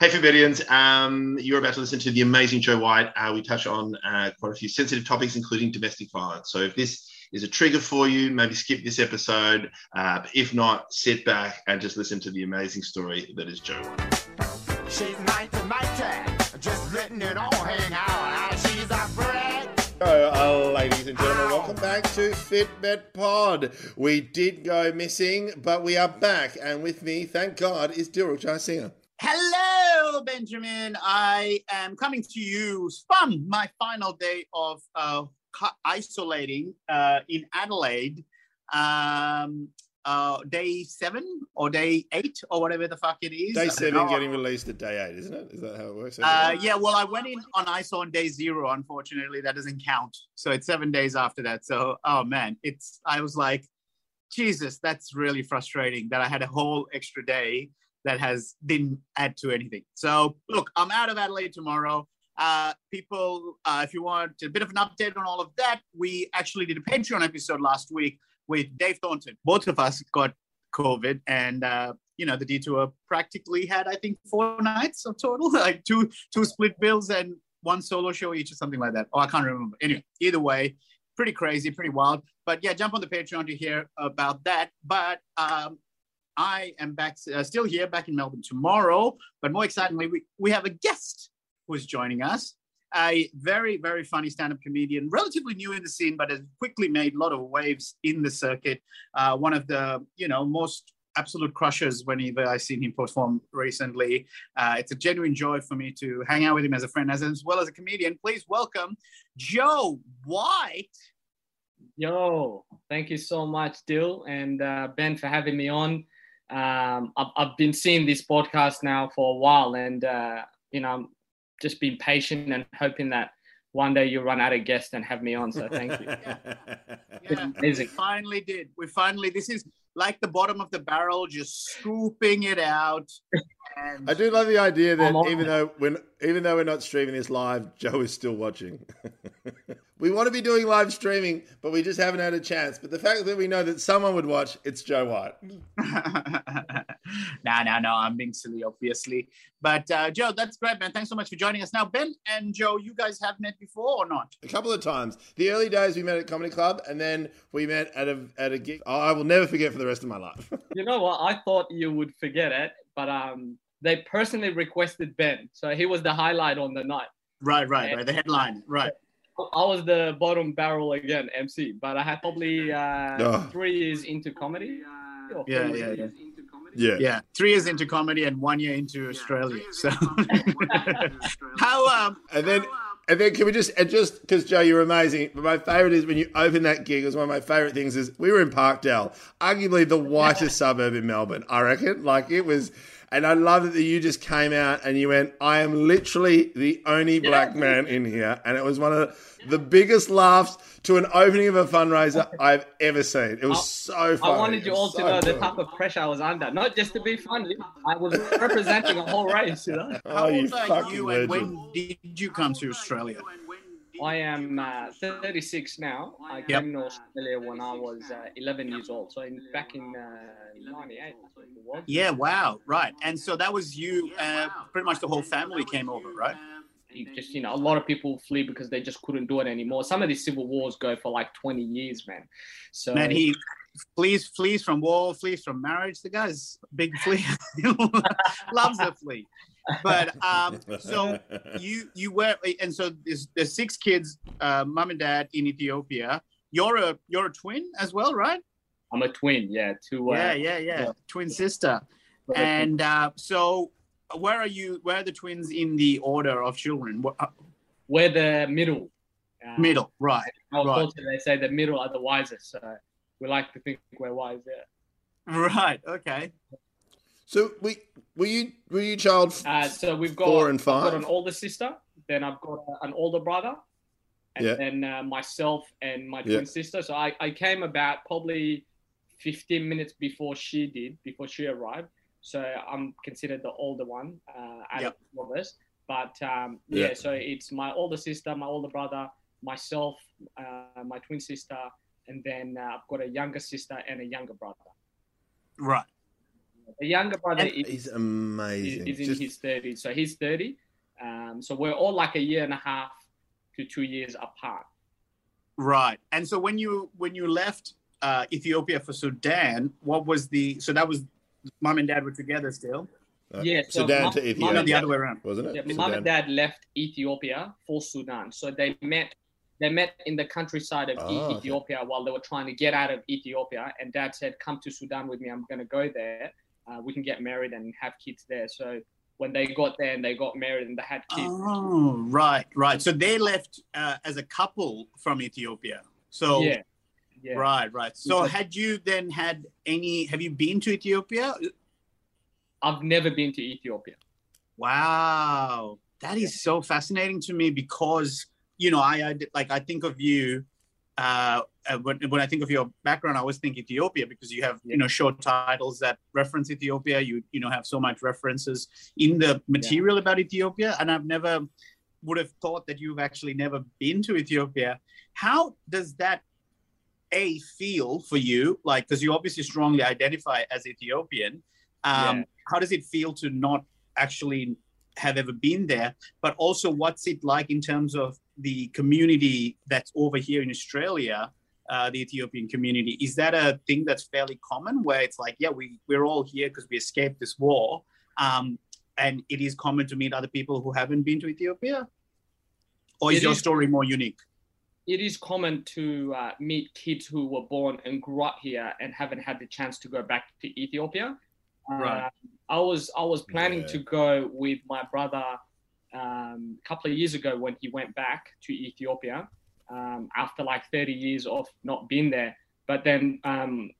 Hey, Forbiddians. Um, you're about to listen to the amazing Joe White. Uh, we touch on uh, quite a few sensitive topics, including domestic violence. So if this is a trigger for you, maybe skip this episode. Uh, if not, sit back and just listen to the amazing story that is Joe White. She's 90, 90, just letting it all hang out. She's a bread. Hello, ladies and gentlemen. Welcome back to Forbidden Pod. We did go missing, but we are back. And with me, thank God, is Dilruk Jayasinha. Hello, Benjamin. I am coming to you from my final day of uh, isolating uh, in Adelaide. Um, uh, day seven or day eight or whatever the fuck it is. Day seven getting released at day eight, isn't it? Is that how it works? Uh, yeah, well, I went in on ISO on day zero. Unfortunately, that doesn't count. So it's seven days after that. So, oh man, it's, I was like, Jesus, that's really frustrating that I had a whole extra day that has didn't add to anything. So look, I'm out of Adelaide tomorrow. Uh, people, uh, if you want a bit of an update on all of that, we actually did a Patreon episode last week with Dave Thornton. Both of us got COVID, and uh, you know the detour practically had I think four nights of total, like two two split bills and one solo show each or something like that. Oh, I can't remember. Anyway, either way, pretty crazy, pretty wild. But yeah, jump on the Patreon to hear about that. But um, I am back, uh, still here, back in Melbourne tomorrow. But more excitingly, we, we have a guest who is joining us. A very, very funny stand up comedian, relatively new in the scene, but has quickly made a lot of waves in the circuit. Uh, one of the, you know, most absolute crushers whenever I've seen him perform recently. Uh, it's a genuine joy for me to hang out with him as a friend, as, as well as a comedian. Please welcome Joe White. Yo, thank you so much, Dil and uh, Ben, for having me on um, I've, I've, been seeing this podcast now for a while, and uh, you know, I'm just being patient and hoping that one day you run out of guests and have me on. So thank you. yeah. yeah. Amazing. We finally did. We finally. This is like the bottom of the barrel, just scooping it out. And I do love the idea that even though we're even though we're not streaming this live, Joe is still watching. we want to be doing live streaming, but we just haven't had a chance. But the fact that we know that someone would watch, it's Joe White. no, no, no. I'm being silly, obviously. But uh, Joe, that's great, man. Thanks so much for joining us. Now, Ben and Joe, you guys have met before or not? A couple of times. The early days we met at Comedy Club, and then we met at a at a gig. Oh, I will never forget for the rest of my life. you know what? I thought you would forget it, but um, they personally requested Ben, so he was the highlight on the night. Right, right, and, right. The headline, right. I was the bottom barrel again, MC, but I had probably uh, oh. three years into comedy. Yeah, yeah, yeah. Yeah. Yeah. Three years into comedy and one year into Australia. So how um and then and then can we just and just because Joe, you're amazing. But my favorite is when you open that gig. Is one of my favorite things is we were in Parkdale, arguably the whitest suburb in Melbourne. I reckon. Like it was and I love that you just came out and you went, I am literally the only black man in here. And it was one of the biggest laughs to an opening of a fundraiser I've ever seen. It was I, so funny. I wanted you all to know the type of pressure I was under, not just to be funny. I was representing a whole race, you know. How oh, old are you and when did you come to Australia? I am uh, 36 now. I came yep. to Australia when I was uh, 11 years old. So in, back in uh, 98, Yeah, wow, right. And so that was you, uh, pretty much the whole family came over, right? You just, you know, a lot of people flee because they just couldn't do it anymore. Some of these civil wars go for like 20 years, man. So, man, he flees, flees from war, flees from marriage. The guy's big flea, loves to flea. but um, so you you were and so there's, there's six kids, uh, mom and dad in Ethiopia. You're a you're a twin as well, right? I'm a twin. Yeah, two. Uh, yeah, yeah, yeah, yeah, twin sister. And uh, so, where are you? Where are the twins in the order of children? Uh, we're the middle. Uh, middle, right? Unfortunately, right. they say the middle are the wisest. So we like to think we're wise. Yeah. Right. Okay. So we were you were you child uh, so we've got four and 5 I've got an older sister, then I've got an older brother, and yeah. then uh, myself and my twin yeah. sister. So I, I came about probably 15 minutes before she did, before she arrived. So I'm considered the older one uh, out yep. of us. But um, yeah. yeah. so it's my older sister, my older brother, myself, uh, my twin sister, and then uh, I've got a younger sister and a younger brother. Right. The younger brother is he's amazing. Is, in Just... his 30s, so he's 30. Um, so we're all like a year and a half to two years apart. Right. And so when you when you left uh, Ethiopia for Sudan, what was the so that was mom and dad were together still? Uh, yeah, so Sudan mom, to Ethiopia. No, the other way around, wasn't it? Yeah, mom and dad left Ethiopia for Sudan, so they met. They met in the countryside of oh, Ethiopia okay. while they were trying to get out of Ethiopia. And dad said, "Come to Sudan with me. I'm going to go there. Uh, we can get married and have kids there." So when they got there and they got married and they had kids. Oh, right, right. So they left uh, as a couple from Ethiopia. So yeah. Yeah. Right, right. So, had you then had any? Have you been to Ethiopia? I've never been to Ethiopia. Wow, that is so fascinating to me because you know I, I like I think of you. Uh, uh, when, when I think of your background, I always think Ethiopia because you have you know short titles that reference Ethiopia. You you know have so much references in the material yeah. about Ethiopia, and I've never would have thought that you've actually never been to Ethiopia. How does that a feel for you like because you obviously strongly identify as ethiopian um, yeah. how does it feel to not actually have ever been there but also what's it like in terms of the community that's over here in australia uh, the ethiopian community is that a thing that's fairly common where it's like yeah we, we're all here because we escaped this war um, and it is common to meet other people who haven't been to ethiopia or is it your is- story more unique it is common to uh, meet kids who were born and grew up here and haven't had the chance to go back to Ethiopia. Right. Uh, I was I was planning yeah. to go with my brother um, a couple of years ago when he went back to Ethiopia um, after like 30 years of not being there. But then um,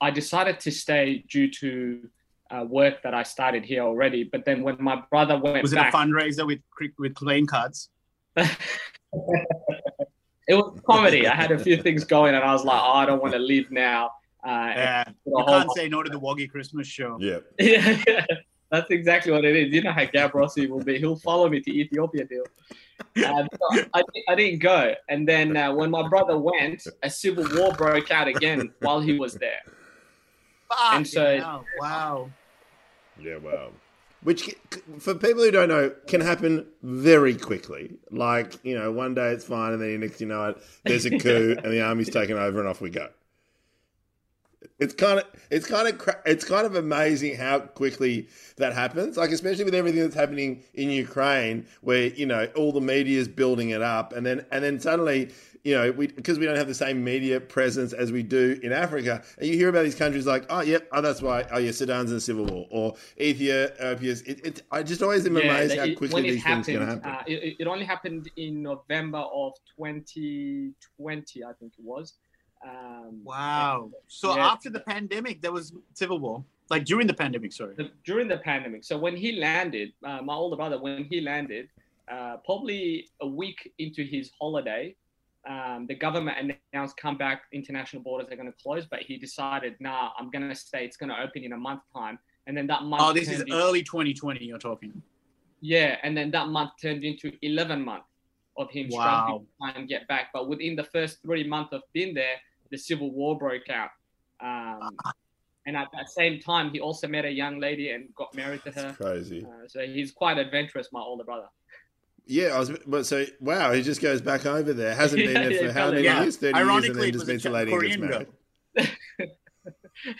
I decided to stay due to uh, work that I started here already. But then when my brother went, was back, it a fundraiser with with playing cards? it was comedy. I had a few things going, and I was like, oh, I don't want to leave now. Uh, yeah, you can't say no to the Woggy Christmas show. Yeah. yeah, yeah, that's exactly what it is. You know how Gab Rossi will be. He'll follow me to Ethiopia, deal. Um, so I, I, didn't go, and then uh, when my brother went, a civil war broke out again while he was there. Fuck and so, yeah, wow. Yeah, wow which for people who don't know can happen very quickly. Like you know, one day it's fine, and then next you know it, there's a coup, and the army's taken over, and off we go. It's kind of it's kind of it's kind of amazing how quickly that happens. Like especially with everything that's happening in Ukraine, where you know all the media is building it up, and then and then suddenly you know, we because we don't have the same media presence as we do in Africa. And you hear about these countries like, oh, yep, oh, that's why, oh, yeah, Sudan's in civil war, or Ethiopia. It, it, I just always am amazed yeah, how quickly these happened, things can happen. Uh, it, it, only happened in November of 2020, I think it was. Um, wow. So yeah. after the pandemic, there was civil war. Like during the pandemic, sorry. The, during the pandemic. So when he landed, uh, my older brother, when he landed, uh, probably a week into his holiday, um, the government announced come back, international borders are going to close, but he decided, nah, I'm going to stay. It's going to open in a month time. And then that month. Oh, this is into, early 2020. You're talking. Yeah, and then that month turned into 11 months of him wow. struggling to try and get back. But within the first three months of being there, the civil war broke out. Um, and at that same time, he also met a young lady and got married to her. That's crazy. Uh, so he's quite adventurous, my older brother. Yeah, I was. But so wow, he just goes back over there. Hasn't been there for yeah, how many yeah. years? Thirty years, and then just meets a lady and gets married.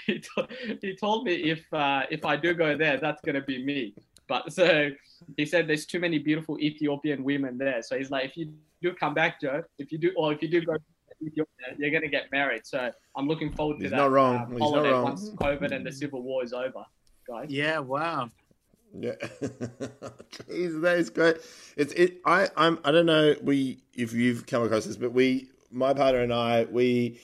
he, told, he told me if uh, if I do go there, that's gonna be me. But so he said there's too many beautiful Ethiopian women there. So he's like, if you do come back, Joe, if you do, or if you do go, Ethiopia, you're gonna get married. So I'm looking forward to he's that. Not wrong. Um, holiday not wrong. once COVID and the civil war is over, guys. Yeah. Wow. Yeah, Jeez, that is great. It's it. I I'm I don't know we if you've come across this, but we my partner and I we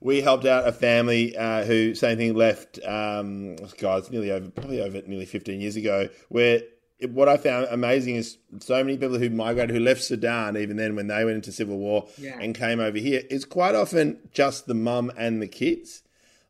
we helped out a family uh, who same thing left. Um, guys, nearly over probably over nearly 15 years ago. Where it, what I found amazing is so many people who migrated who left Sudan even then when they went into civil war yeah. and came over here is quite often just the mum and the kids.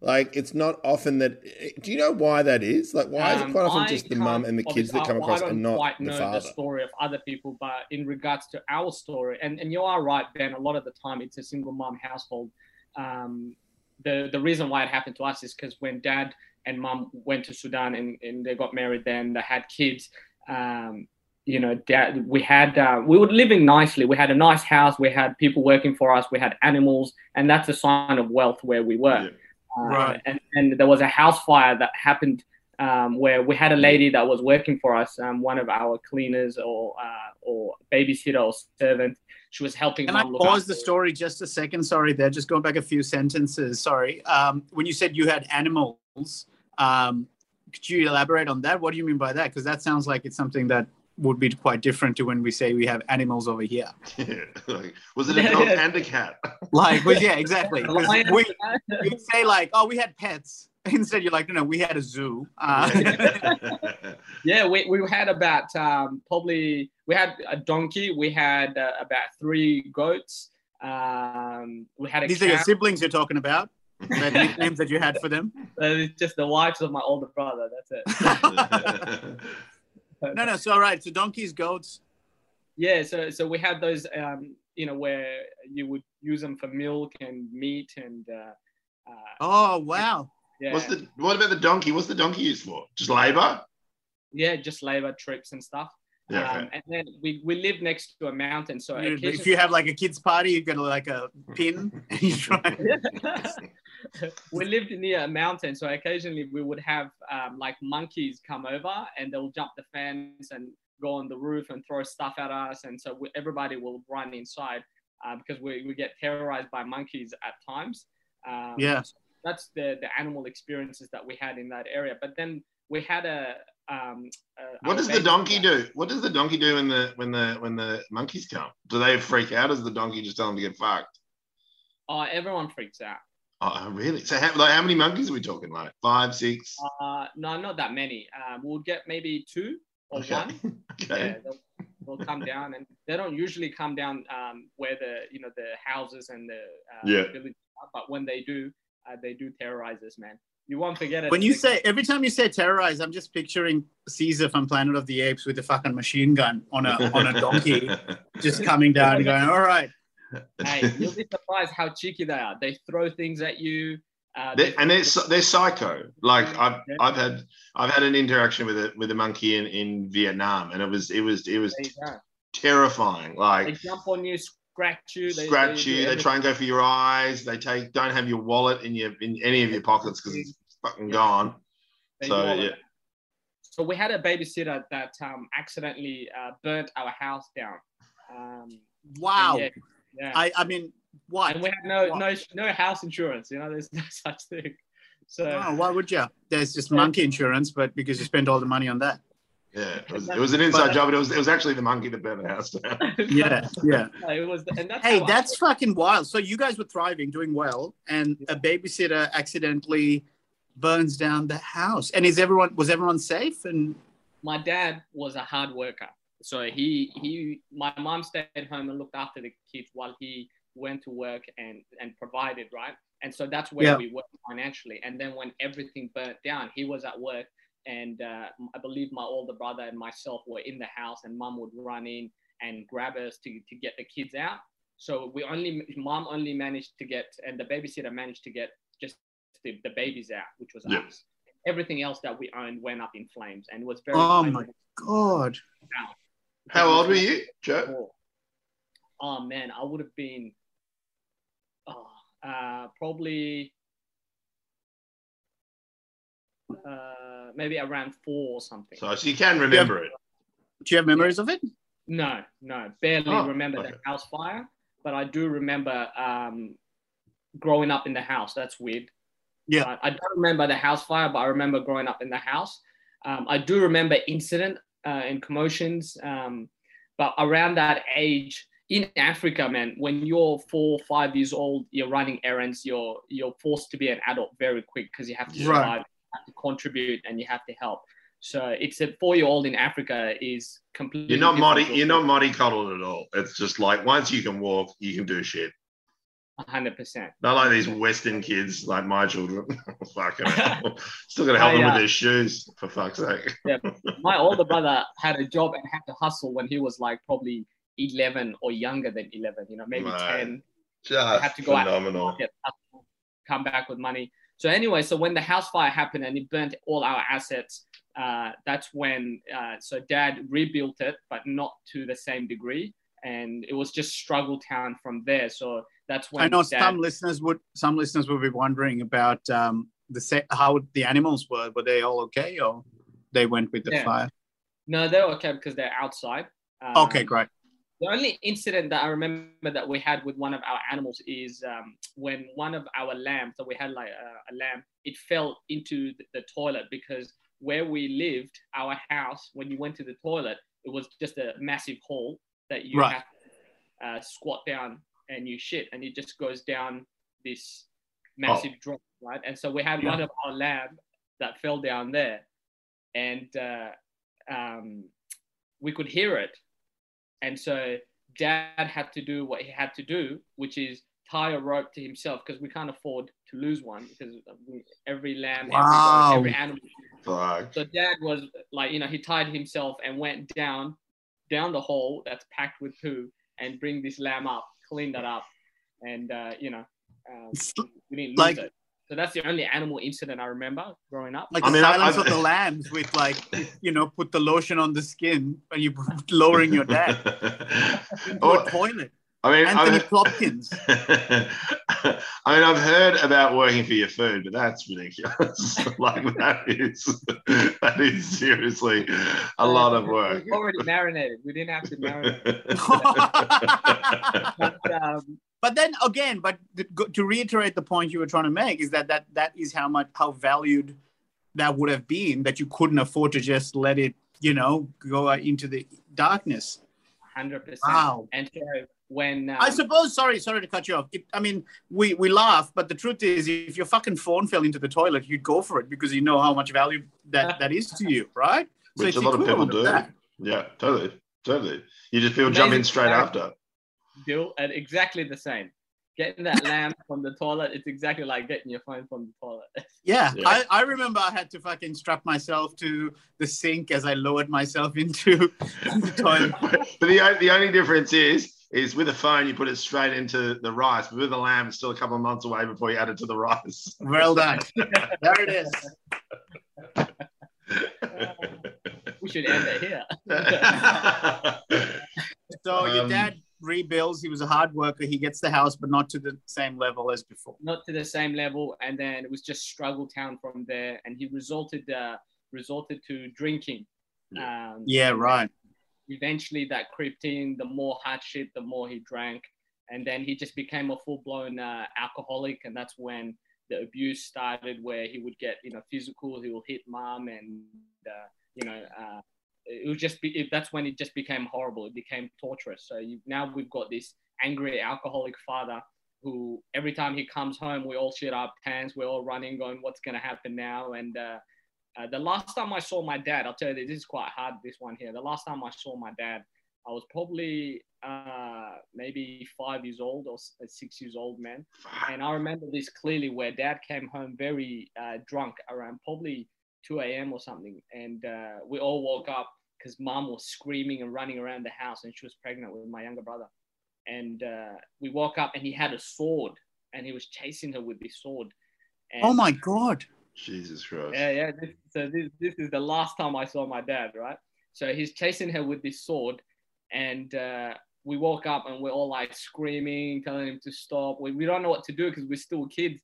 Like it's not often that. Do you know why that is? Like why is it quite often um, just the mum and the kids that come across and not quite know the father? the story of other people, but in regards to our story, and and you are right, Ben. A lot of the time, it's a single mum household. Um, the the reason why it happened to us is because when dad and mom went to Sudan and, and they got married, then they had kids. Um, you know, dad, we had uh, we were living nicely. We had a nice house. We had people working for us. We had animals, and that's a sign of wealth where we were. Yeah. Uh, right. And, and there was a house fire that happened um, where we had a lady that was working for us, um, one of our cleaners or uh, or babysitter or servant. She was helping. Can I pause the story just a second? Sorry, there. Just going back a few sentences. Sorry. Um, when you said you had animals, um, could you elaborate on that? What do you mean by that? Because that sounds like it's something that would be quite different to when we say we have animals over here. Yeah, like, was it a dog and a cat? Like, well, yeah, exactly. we, you say like, oh, we had pets. Instead, you're like, no, no, we had a zoo. Uh, yeah, we, we had about um, probably we had a donkey. We had uh, about three goats. Um, we had a these cow. are your siblings you're talking about. The nicknames that you had for them. it's just the wives of my older brother. That's it. no, no. So all right. So donkeys, goats. Yeah. So so we had those. Um, you know, where you would use them for milk and meat and. Uh, uh, oh wow. Yeah. What's the what about the donkey? What's the donkey used for? Just labor? Yeah, just labor trips and stuff. Yeah, um, and then we, we live next to a mountain. So if you have like a kids party, you got to like a pin. And you try. we lived near a mountain, so occasionally we would have um, like monkeys come over and they'll jump the fence and go on the roof and throw stuff at us, and so we, everybody will run inside uh, because we, we get terrorized by monkeys at times. Um, yeah, so that's the the animal experiences that we had in that area. But then we had a. Um, a what does the donkey do? What does the donkey do when the when the when the monkeys come? Do they freak out? Does the donkey just tell them to get fucked? Oh, everyone freaks out. Oh, really? So, how, like, how many monkeys are we talking? Like five, six? Uh, no, not that many. Um, we'll get maybe two or okay. one. okay. Yeah, they'll, they'll, come down, and they don't usually come down um, where the you know the houses and the uh, yeah. Village are, but when they do, uh, they do terrorize us, man. You won't forget it. When you say every time you say terrorize, I'm just picturing Caesar from Planet of the Apes with a fucking machine gun on a on a donkey, just coming down and going, "All right, hey, you'll be surprised how cheeky they are. They throw things at you. Uh, they're, and they're they're psycho. Like I've I've had I've had an interaction with a with a monkey in, in Vietnam, and it was it was it was terrifying. Like they jump on you, scratch you, they, scratch they, you. They try and go for your eyes. They take don't have your wallet in your in any of your pockets because it's fucking yeah. gone. So yeah. So we had a babysitter that um, accidentally uh, burnt our house down. Um, wow. Yeah, yeah. I, I mean, why? And we have no, no, no house insurance. You know, there's no such thing. So oh, why would you? There's just monkey insurance, but because you spend all the money on that. Yeah, it was, it was an inside but, job, but it was it was actually the monkey that burned the house down. yeah, yeah. it was, and that's hey, that's fucking wild. So you guys were thriving, doing well, and a babysitter accidentally burns down the house. And is everyone was everyone safe? And my dad was a hard worker so he he my mom stayed home and looked after the kids while he went to work and and provided right? And so that's where yeah. we were financially. And then when everything burnt down he was at work and uh, i believe my older brother and myself were in the house and mom would run in and grab us to, to get the kids out. So we only mom only managed to get and the babysitter managed to get just the, the babies out which was yeah. us. Everything else that we owned went up in flames and was very oh my god how old were you, Joe? Oh man, I would have been oh, uh, probably uh, maybe around four or something. So, so you can remember you have, it. Do you have memories yeah. of it? No, no, barely oh, remember okay. the house fire, but I do remember um, growing up in the house. That's weird. Yeah, I, I, don't remember the house fire, but I remember growing up in the house. Um, I do remember incident uh, and commotions. Um, but around that age in Africa, man, when you're four, five years old, you're running errands. You're you're forced to be an adult very quick because you have to survive, right. you have to contribute, and you have to help. So it's a four-year-old in Africa is completely. You're not modi. You're not mollycoddled at all. It's just like once you can walk, you can do shit hundred percent. Not like these Western kids, like my children. Fucking. Still got to help them with their shoes, for fuck's sake. yeah, my older brother had a job and had to hustle when he was like probably eleven or younger than eleven. You know, maybe ten. Just had to go phenomenal. out come back with money. So anyway, so when the house fire happened and it burnt all our assets, uh, that's when uh, so dad rebuilt it, but not to the same degree, and it was just struggle town from there. So that's when I know some listeners would some listeners would be wondering about um, the how the animals were. Were they all okay, or they went with the yeah. fire? No, they're okay because they're outside. Um, okay, great. The only incident that I remember that we had with one of our animals is um, when one of our lambs, so we had like a, a lamb, it fell into the, the, toilet because where we lived, our house, when you went to the toilet, it was just a massive hole that you right. have to uh, squat down and you shit, and it just goes down this massive oh. drop, right? And so we had yeah. one of our lamb that fell down there, and uh, um, we could hear it and so dad had to do what he had to do, which is tie a rope to himself because we can't afford to lose one because every lamb, wow. every, every animal. Fuck. So dad was like, you know, he tied himself and went down, down the hole that's packed with poo and bring this lamb up, clean that up, and uh, you know, um, we didn't lose like, it. So that's the only animal incident I remember growing up. Like I mean, silence I, I, of the lambs with like, you know, put the lotion on the skin and you lowering your dad into oh, a toilet. I mean, Anthony I've, Plopkins. I mean, I've heard about working for your food, but that's ridiculous. like that is that is seriously a lot of work. We already marinated. We didn't have to marinate. but, um, but then again, but to reiterate the point you were trying to make is that that that is how much how valued that would have been that you couldn't afford to just let it, you know, go into the darkness. Hundred percent. Wow. And so when um, I suppose, sorry, sorry to cut you off. It, I mean, we we laugh, but the truth is, if your fucking phone fell into the toilet, you'd go for it because you know how much value that that is to you, right? Which so a lot of people do. Of yeah, totally, totally. You just people jump in straight after. Bill, and exactly the same. Getting that lamp from the toilet, it's exactly like getting your phone from the toilet. Yeah, yeah. I, I remember I had to fucking strap myself to the sink as I lowered myself into the toilet. but the, the only difference is is with a phone you put it straight into the rice, but with a lamb it's still a couple of months away before you add it to the rice. Well done. there it is. we should end it here. so your um, dad rebuilds. He was a hard worker. He gets the house, but not to the same level as before. Not to the same level, and then it was just struggle town from there. And he resulted uh, resulted to drinking. Um, yeah, right. Eventually, that crept in. The more hardship, the more he drank, and then he just became a full blown uh, alcoholic. And that's when the abuse started, where he would get you know physical. He will hit mom, and uh, you know uh, it was just be, that's when it just became horrible. It became torturous. So you, now we've got this angry alcoholic father who every time he comes home, we all shit our pants. We're all running, going, "What's going to happen now?" And uh, uh, the last time I saw my dad, I'll tell you, this is quite hard. This one here. The last time I saw my dad, I was probably uh, maybe five years old or six years old, man. And I remember this clearly, where dad came home very uh, drunk around probably 2 a.m. or something, and uh, we all woke up because mom was screaming and running around the house, and she was pregnant with my younger brother. And uh, we woke up, and he had a sword, and he was chasing her with this sword. And, oh my god! Jesus Christ! Yeah, yeah. This, so this this is the last time I saw my dad, right? So he's chasing her with this sword, and uh, we woke up and we're all like screaming, telling him to stop. We, we don't know what to do because we're still kids.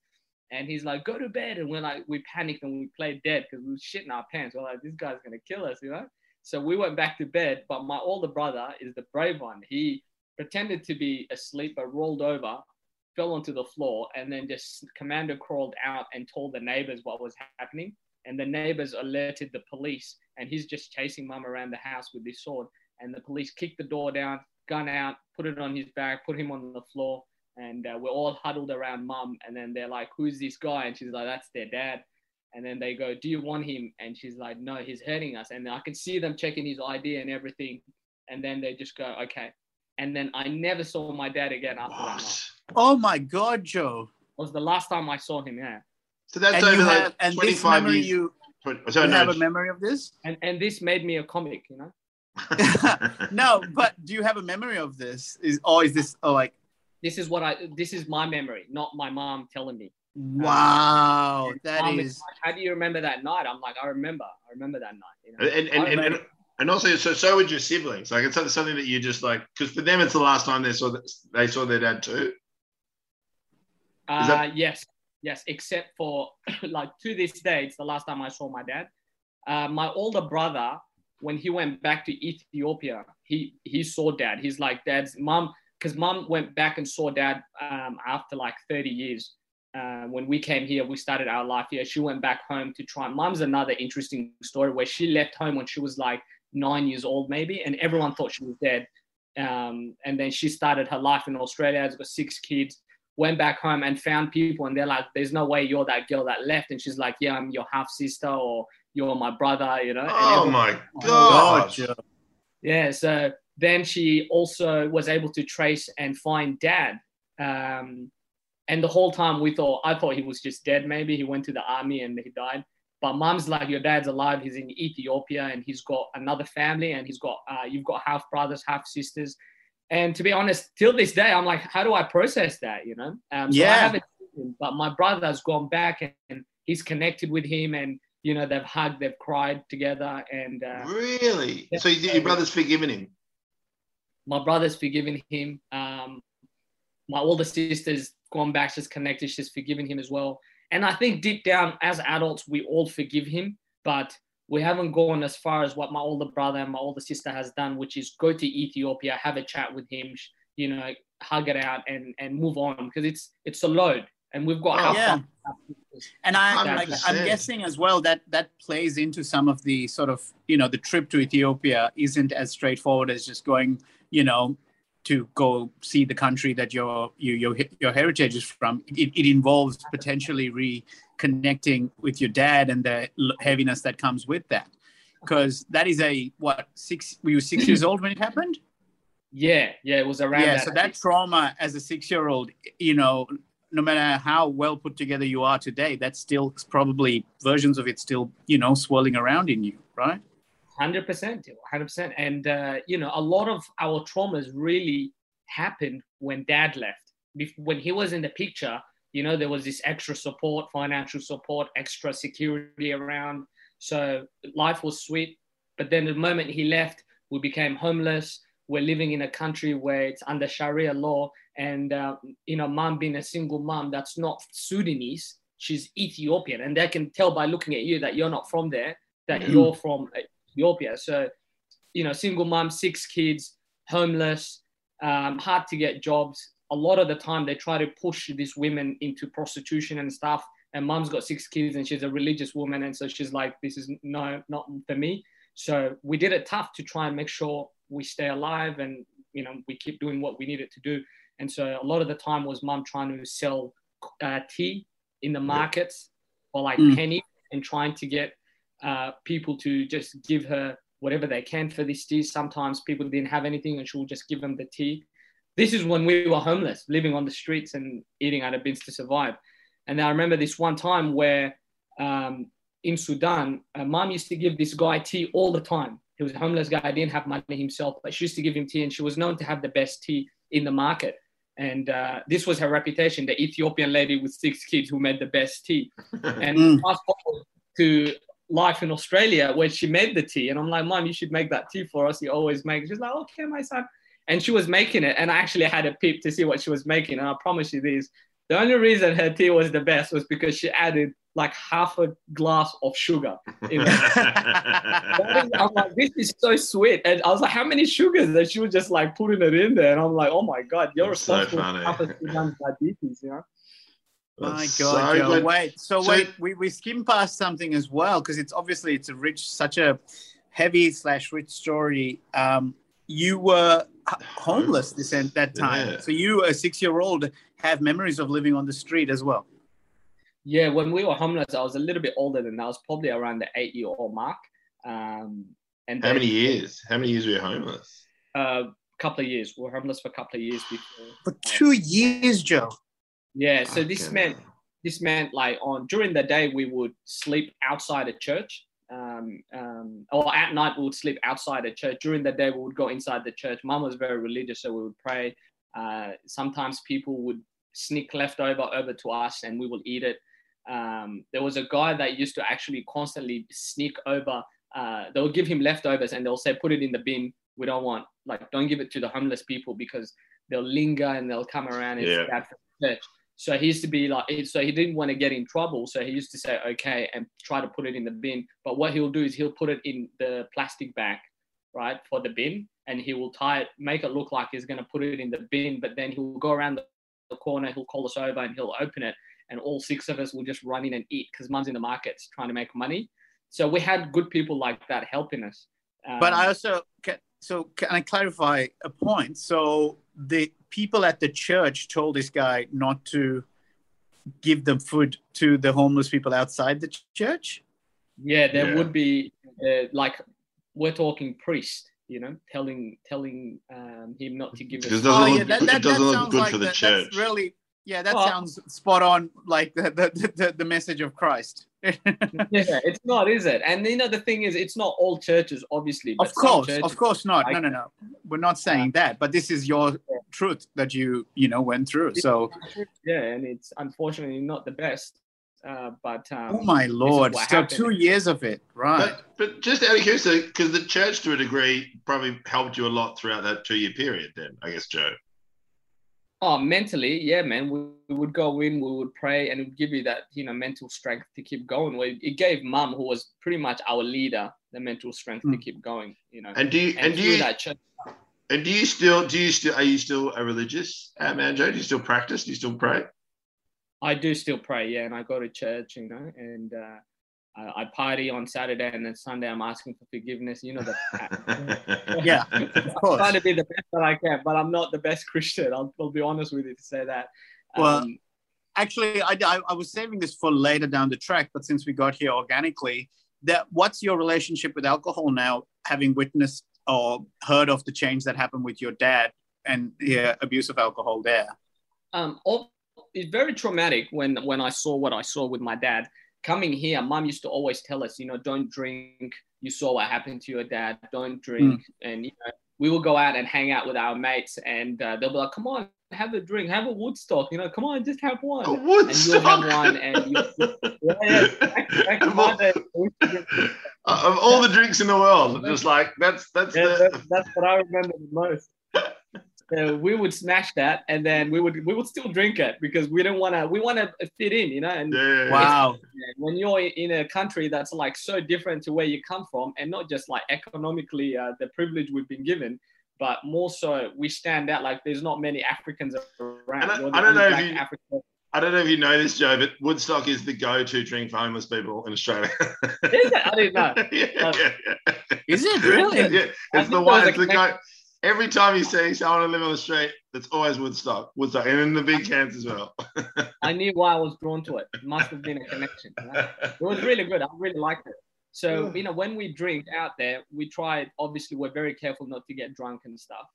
And he's like, go to bed. And we're like, we panicked and we played dead because we were shitting our pants. We're like, this guy's going to kill us, you know? So we went back to bed. But my older brother is the brave one. He pretended to be asleep, but rolled over, fell onto the floor, and then just Commander crawled out and told the neighbors what was happening. And the neighbors alerted the police. And he's just chasing mum around the house with this sword. And the police kicked the door down, gun out, put it on his back, put him on the floor and uh, we're all huddled around mum and then they're like who's this guy and she's like that's their dad and then they go do you want him and she's like no he's hurting us and i can see them checking his id and everything and then they just go okay and then i never saw my dad again after what? that oh my god joe it was the last time i saw him yeah so that's and over like have, and 25 this years you, 20, you have a memory of this and and this made me a comic you know no but do you have a memory of this is or is this oh, like this is what I this is my memory, not my mom telling me. Wow, um, that is. Like, how do you remember that night? I'm like, I remember. I remember that night. You know? and, and, and, and, and also, so so would your siblings. Like, it's something that you just like because for them, it's the last time they saw that they saw their dad too. Uh, that... yes, yes. Except for like to this day, it's the last time I saw my dad. Uh, my older brother, when he went back to Ethiopia, he he saw dad. He's like, dad's mom because mom went back and saw dad um, after like 30 years. Uh, when we came here, we started our life here. She went back home to try. Mom's another interesting story where she left home when she was like nine years old, maybe, and everyone thought she was dead. Um, and then she started her life in Australia. Has got six kids. Went back home and found people, and they're like, "There's no way you're that girl that left." And she's like, "Yeah, I'm your half sister, or you're my brother." You know. Oh my god. Yeah. So then she also was able to trace and find dad. Um, and the whole time we thought, I thought he was just dead. Maybe he went to the army and he died. But mom's like, your dad's alive. He's in Ethiopia and he's got another family and he's got, uh, you've got half brothers, half sisters. And to be honest, till this day, I'm like, how do I process that? You know? Um, so yeah. Him, but my brother's gone back and, and he's connected with him and you know they've hugged, they've cried together, and uh, really. So your brother's forgiven him my brother's forgiven him. Um, my older sister's gone back, she's connected, she's forgiven him as well. And I think deep down, as adults, we all forgive him, but we haven't gone as far as what my older brother and my older sister has done, which is go to Ethiopia, have a chat with him, you know, hug it out and and move on because it's it's a load, and we've got oh, yeah. And I, like, I'm guessing as well that that plays into some of the sort of you know the trip to Ethiopia isn't as straightforward as just going you know, to go see the country that your your your heritage is from. It, it involves potentially reconnecting with your dad and the heaviness that comes with that, because that is a what six? Were you six years old when it happened? Yeah, yeah, it was around. Yeah, that. so that trauma as a six-year-old, you know, no matter how well put together you are today, that's still probably versions of it still, you know, swirling around in you, right? Hundred percent, hundred percent, and uh, you know, a lot of our traumas really happened when Dad left. When he was in the picture, you know, there was this extra support, financial support, extra security around. So life was sweet. But then the moment he left, we became homeless. We're living in a country where it's under Sharia law, and uh, you know, mom being a single mom that's not Sudanese, she's Ethiopian, and they can tell by looking at you that you're not from there, that mm-hmm. you're from Ethiopia. So, you know, single mom, six kids, homeless, um, hard to get jobs. A lot of the time, they try to push these women into prostitution and stuff. And mom's got six kids and she's a religious woman. And so she's like, this is no, not for me. So we did it tough to try and make sure we stay alive and, you know, we keep doing what we needed to do. And so a lot of the time was mom trying to sell uh, tea in the markets for like mm. penny and trying to get uh, people to just give her whatever they can for this tea. Sometimes people didn't have anything and she'll just give them the tea. This is when we were homeless, living on the streets and eating out of bins to survive. And I remember this one time where um, in Sudan, uh, mom used to give this guy tea all the time. He was a homeless guy, didn't have money himself, but she used to give him tea and she was known to have the best tea in the market. And uh, this was her reputation, the Ethiopian lady with six kids who made the best tea. and mm. fast forward to life in Australia where she made the tea. And I'm like, Mom, you should make that tea for us. You always make. She's like, okay, my son. And she was making it. And I actually had a peep to see what she was making. And I promise you this the only reason her tea was the best was because she added like half a glass of sugar. In I'm like, this is so sweet. And I was like, how many sugars? And she was just like putting it in there. And I'm like, oh my God, you're responsible so for half a diabetes, you know? My God, Joe. Wait, so, so wait, we, we skim past something as well because it's obviously it's a rich, such a heavy slash rich story. Um, you were homeless this that time, yeah. so you, a six year old, have memories of living on the street as well. Yeah, when we were homeless, I was a little bit older than that. I was probably around the eight year old mark. Um, and how then, many years? How many years were you homeless? A uh, couple of years. We were homeless for a couple of years before. For two years, Joe. Yeah, so this meant this meant like on during the day we would sleep outside a church. Um, um, or at night we would sleep outside a church. During the day we would go inside the church. Mom was very religious, so we would pray. Uh, sometimes people would sneak leftover over to us and we would eat it. Um, there was a guy that used to actually constantly sneak over. Uh, they'll give him leftovers and they'll say, put it in the bin. We don't want, like, don't give it to the homeless people because they'll linger and they'll come around. It's yeah. Bad for the church. So he used to be like, so he didn't want to get in trouble. So he used to say, okay, and try to put it in the bin. But what he'll do is he'll put it in the plastic bag, right, for the bin. And he will tie it, make it look like he's going to put it in the bin. But then he'll go around the corner, he'll call us over and he'll open it. And all six of us will just run in and eat because mum's in the markets trying to make money. So we had good people like that helping us. Um, but I also, so can I clarify a point? So the people at the church told this guy not to give them food to the homeless people outside the church. Yeah, there yeah. would be uh, like we're talking priest, you know, telling telling um, him not to give us. Doesn't oh, look, yeah, that, that, it doesn't that look good like for the church. really, yeah, that oh. sounds spot on, like the, the, the, the message of Christ. yeah, it's not, is it? And you know, the thing is, it's not all churches, obviously. Of course, of course not. Like, no, no, no. We're not saying that, but this is your yeah. truth that you, you know, went through. So yeah, and it's unfortunately not the best. Uh, but um, oh my lord, so two years of it, right? But, but just out of curiosity, because the church, to a degree, probably helped you a lot throughout that two-year period. Then, I guess, Joe. Oh, mentally, yeah, man. We, we, would go in, we would pray, and it would give you that, you know, mental strength to keep going. Well, it gave mum, who was pretty much our leader, the mental strength mm. to hmm. keep going. You know. And do you and, and do you church, and do you still do you still are you still a religious uh, man, Joe? Do you still practice? Do you still pray? I do still pray, yeah, and I go to church, you know, and uh, I, I, party on Saturday and then Sunday I'm asking for forgiveness. You know the yeah, of course. I'm trying to be the best that I can, but I'm not the best Christian. I'll, I'll be honest with you to say that. Well, um, actually, I, I, I was saving this for later down the track, but since we got here organically, that what's your relationship with alcohol now? Having witnessed or heard of the change that happened with your dad and yeah, abuse of alcohol there. Um, all, it's very traumatic when when I saw what I saw with my dad coming here, mom used to always tell us, you know, don't drink. You saw what happened to your dad. Don't drink. Mm. And you know, we will go out and hang out with our mates, and uh, they'll be like, "Come on, have a drink, have a Woodstock. You know, come on, just have one." A Woodstock. And you'll have one, and you, yeah, back, back of, all, of all the drinks in the world, just like that's that's yeah, the... that's, that's what I remember the most. So we would smash that, and then we would we would still drink it because we don't want to we want to fit in, you know. And yeah. wow, when you're in a country that's like so different to where you come from, and not just like economically uh, the privilege we've been given, but more so we stand out. Like there's not many Africans around. I, I, don't know if you. African. I don't know if you know this, Joe, but Woodstock is the go-to drink for homeless people in Australia. is it? I didn't know. yeah, yeah, yeah. Is it really? Yeah, it's the one. It's the go every time you say I want to live on the street, it's always Woodstock, Woodstock, and in the big cans as well. I knew why I was drawn to it. it must have been a connection. Right? It was really good. I really liked it. So you know, when we drink out there, we try. Obviously, we're very careful not to get drunk and stuff.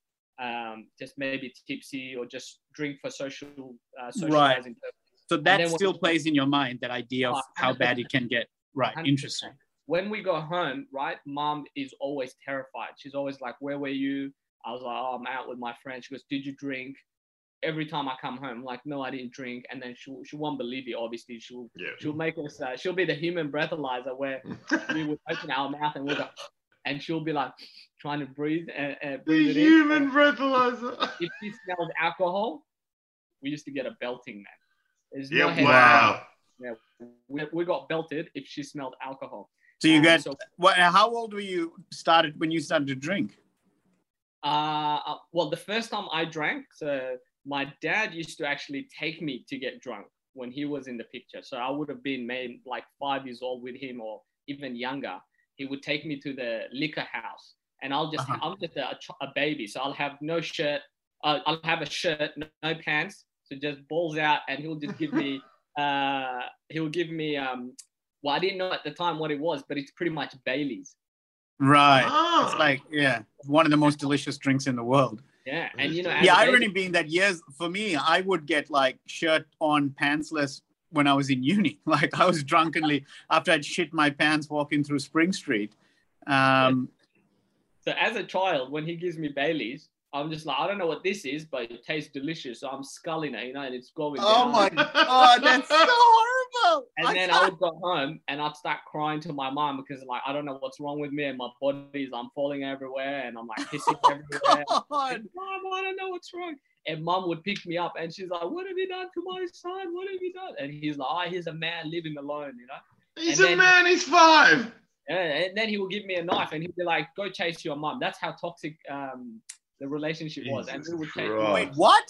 Um, just maybe tipsy or just drink for social uh, socializing. Right. So that still plays in your mind that idea of how bad it can get. Right. 100%. Interesting. When we go home, right, mom is always terrified. She's always like, "Where were you? I was like, oh, I'm out with my friend. She goes, did you drink? Every time I come home, I'm like, no, I didn't drink. And then she, she won't believe it. Obviously, she'll yeah. she'll make us. Uh, she'll be the human breathalyzer where we would open our mouth and we'll go, and she'll be like trying to breathe and, and breathe the human in. breathalyzer. If she smells alcohol, we used to get a belting man. There's yeah, no wow. Yeah, we, we got belted if she smelled alcohol. So you um, so, what? How old were you started when you started to drink? Uh, uh, well, the first time I drank, so my dad used to actually take me to get drunk when he was in the picture. So I would have been maybe like five years old with him or even younger. He would take me to the liquor house and I'll just, uh-huh. I'm just a, a, baby. So I'll have no shirt. Uh, I'll have a shirt, no, no, pants. So just balls out and he'll just give me, uh, he'll give me, um, well, I didn't know at the time what it was, but it's pretty much Bailey's. Right. Oh. It's like, yeah, one of the most delicious drinks in the world. Yeah. And you know, yeah, irony being that years for me, I would get like shirt on, pantsless when I was in uni. Like I was drunkenly after I'd shit my pants walking through Spring Street. Um, so as a child, when he gives me Bailey's, I'm just like, I don't know what this is, but it tastes delicious. So I'm sculling it, you know, and it's going. Oh down. my god, that's so horrible. And I then can't... I would go home and I'd start crying to my mom because like I don't know what's wrong with me and my body's I'm falling everywhere and I'm like pissing everywhere. And, mom, I don't know what's wrong. And mom would pick me up and she's like, What have you done to my son? What have you done? And he's like, Oh, he's a man living alone, you know. He's and a then, man, he's five. Yeah, and then he will give me a knife and he'd be like, Go chase your mom. That's how toxic um the relationship Jesus was. And we would take Wait, what?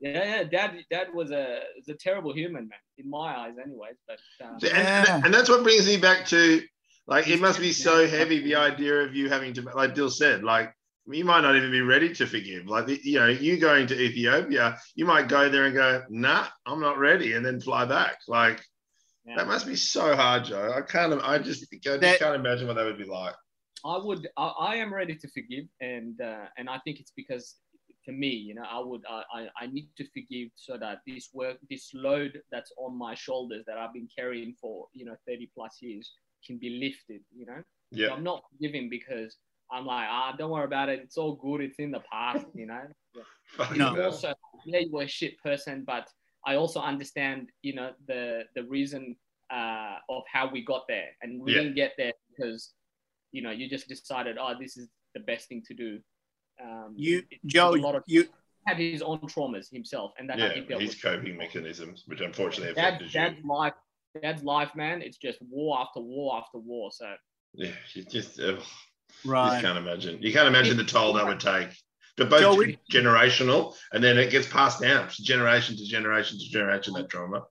Yeah, yeah, dad, dad was a was a terrible human, man, in my eyes, anyways. But um, and, and that's what brings me back to like it must be so heavy the idea of you having to like Dil said, like you might not even be ready to forgive. Like you know, you going to Ethiopia, you might go there and go, nah, I'm not ready, and then fly back. Like yeah. that must be so hard, Joe. I can't. I just, I just that, can't imagine what that would be like. I would. I, I am ready to forgive, and uh, and I think it's because for me, you know, I would. I I need to forgive so that this work, this load that's on my shoulders that I've been carrying for you know 30 plus years can be lifted. You know. Yeah. So I'm not forgiving because I'm like, ah, don't worry about it. It's all good. It's in the past. You know. Yeah. no. Also, yeah, you were a shit person, but I also understand, you know, the the reason uh, of how we got there, and we yeah. didn't get there because you know you just decided oh this is the best thing to do. Um, you joe a lot of, you had his own traumas himself and that yeah his coping mechanisms which unfortunately Dad, dad's you. life dad's life man it's just war after war after war so. Yeah you just uh, right. you can't imagine you can't imagine the toll that would take. But both Joe, generational and then it gets passed down generation to generation to generation that trauma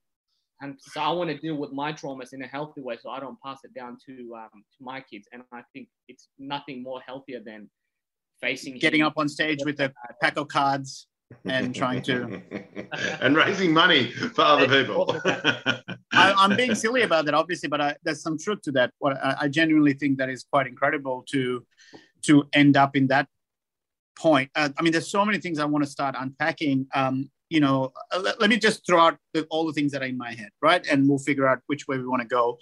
and so I want to deal with my traumas in a healthy way, so I don't pass it down to um, to my kids. And I think it's nothing more healthier than facing getting up on stage with a pack of cards and trying to and raising money for other people. I, am being silly about that, obviously, but I, there's some truth to that. What I, I, genuinely think that is quite incredible to to end up in that point. Uh, I mean, there's so many things I want to start unpacking. Um, you know, uh, let, let me just throw out the, all the things that are in my head, right? And we'll figure out which way we want to go.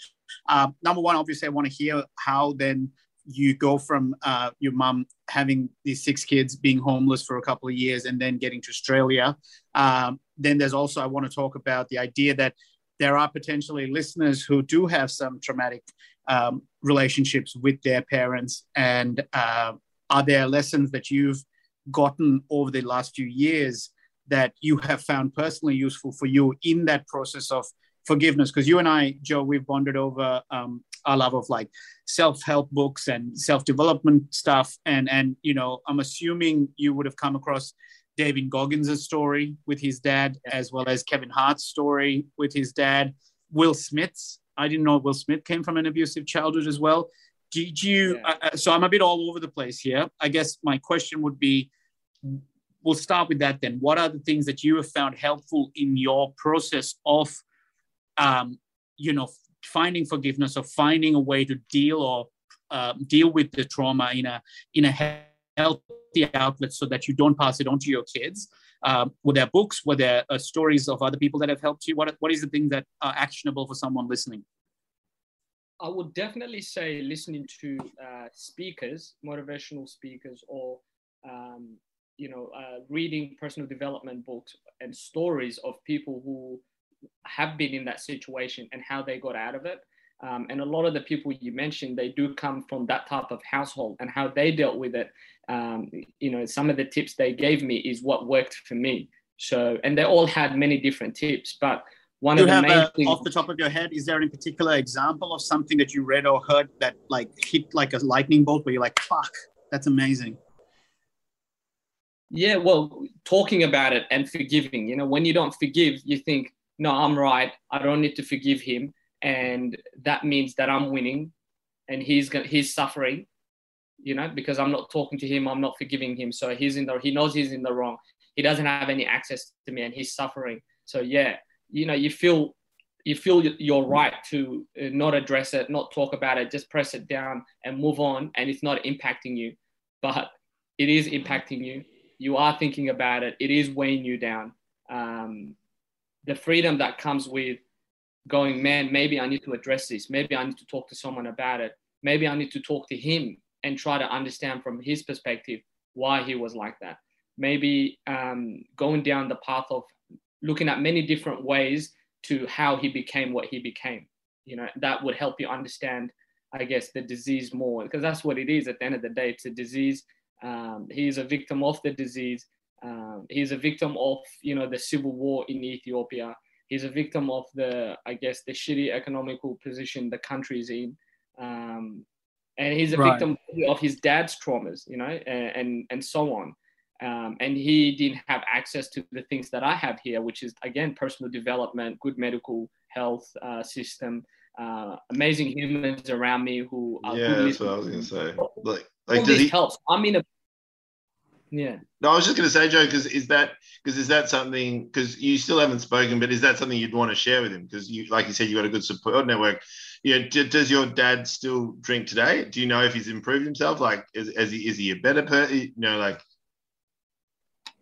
Uh, number one, obviously, I want to hear how then you go from uh, your mom having these six kids, being homeless for a couple of years, and then getting to Australia. Um, then there's also, I want to talk about the idea that there are potentially listeners who do have some traumatic um, relationships with their parents. And uh, are there lessons that you've gotten over the last few years that you have found personally useful for you in that process of forgiveness? Because you and i joe we've bonded over um, our love of like self-help books and self-development stuff. And and you know i'm assuming you would have come across david goggins' story with his dad as well as kevin hart's story with his dad. Will smith's. I didn't know will smith came from an abusive childhood as well. Did you yeah. uh, so i'm a bit all over the place here. I guess my question would be we'll start with that then. What are the things that you have found helpful in your process of, um, you know, finding forgiveness or finding a way to deal or uh, deal with the trauma in a in a healthy outlet so that you don't pass it on to your kids? Um, were there books? Were there uh, stories of other people that have helped you? What what is the thing that are actionable for someone listening? I would definitely say listening to uh, speakers, motivational speakers, or um, you know, uh, reading personal development books and stories of people who have been in that situation and how they got out of it. Um, and a lot of the people you mentioned, they do come from that type of household and how they dealt with it. Um, you know, some of the tips they gave me is what worked for me. So, and they all had many different tips, but one you of the main a, things, off the top of your head, is there any particular example of something that you read or heard that like hit like a lightning bolt where you're like, fuck, that's amazing? Yeah, well, talking about it and forgiving. You know, when you don't forgive, you think, no, I'm right. I don't need to forgive him, and that means that I'm winning, and he's going he's suffering. You know, because I'm not talking to him, I'm not forgiving him. So he's in the he knows he's in the wrong. He doesn't have any access to me, and he's suffering. So yeah, you know, you feel you feel you're right to uh, not address it, not talk about it, just press it down and move on, and it's not impacting you, but it is impacting you you are thinking about it, it is weighing you down. Um, the freedom that comes with going, man, maybe I need to address this. Maybe I need to talk to someone about it. Maybe I need to talk to him and try to understand from his perspective why he was like that. maybe um, going down the path of looking at many different ways to how he became what he became. You know, that would help you understand, I guess, the disease more because that's what it is at the end of the day. It's a disease. Um, he's a victim of the disease. Um, he's a victim of, you know, the civil war in Ethiopia. He's a victim of the, I guess, the shitty economical position the country is in. Um, and he's a right. victim of his dad's traumas, you know, and, and, and so on. Um, and he didn't have access to the things that I have here, which is again personal development, good medical health uh, system, uh, amazing humans around me who are yeah, that's what I was gonna say. Like, like All does he helps? I mean, a yeah. No, I was just going to say, Joe, because is that because is that something? Because you still haven't spoken, but is that something you'd want to share with him? Because you, like you said, you got a good support network. Yeah. D- does your dad still drink today? Do you know if he's improved himself? Like, is, is he is he a better person? You know, like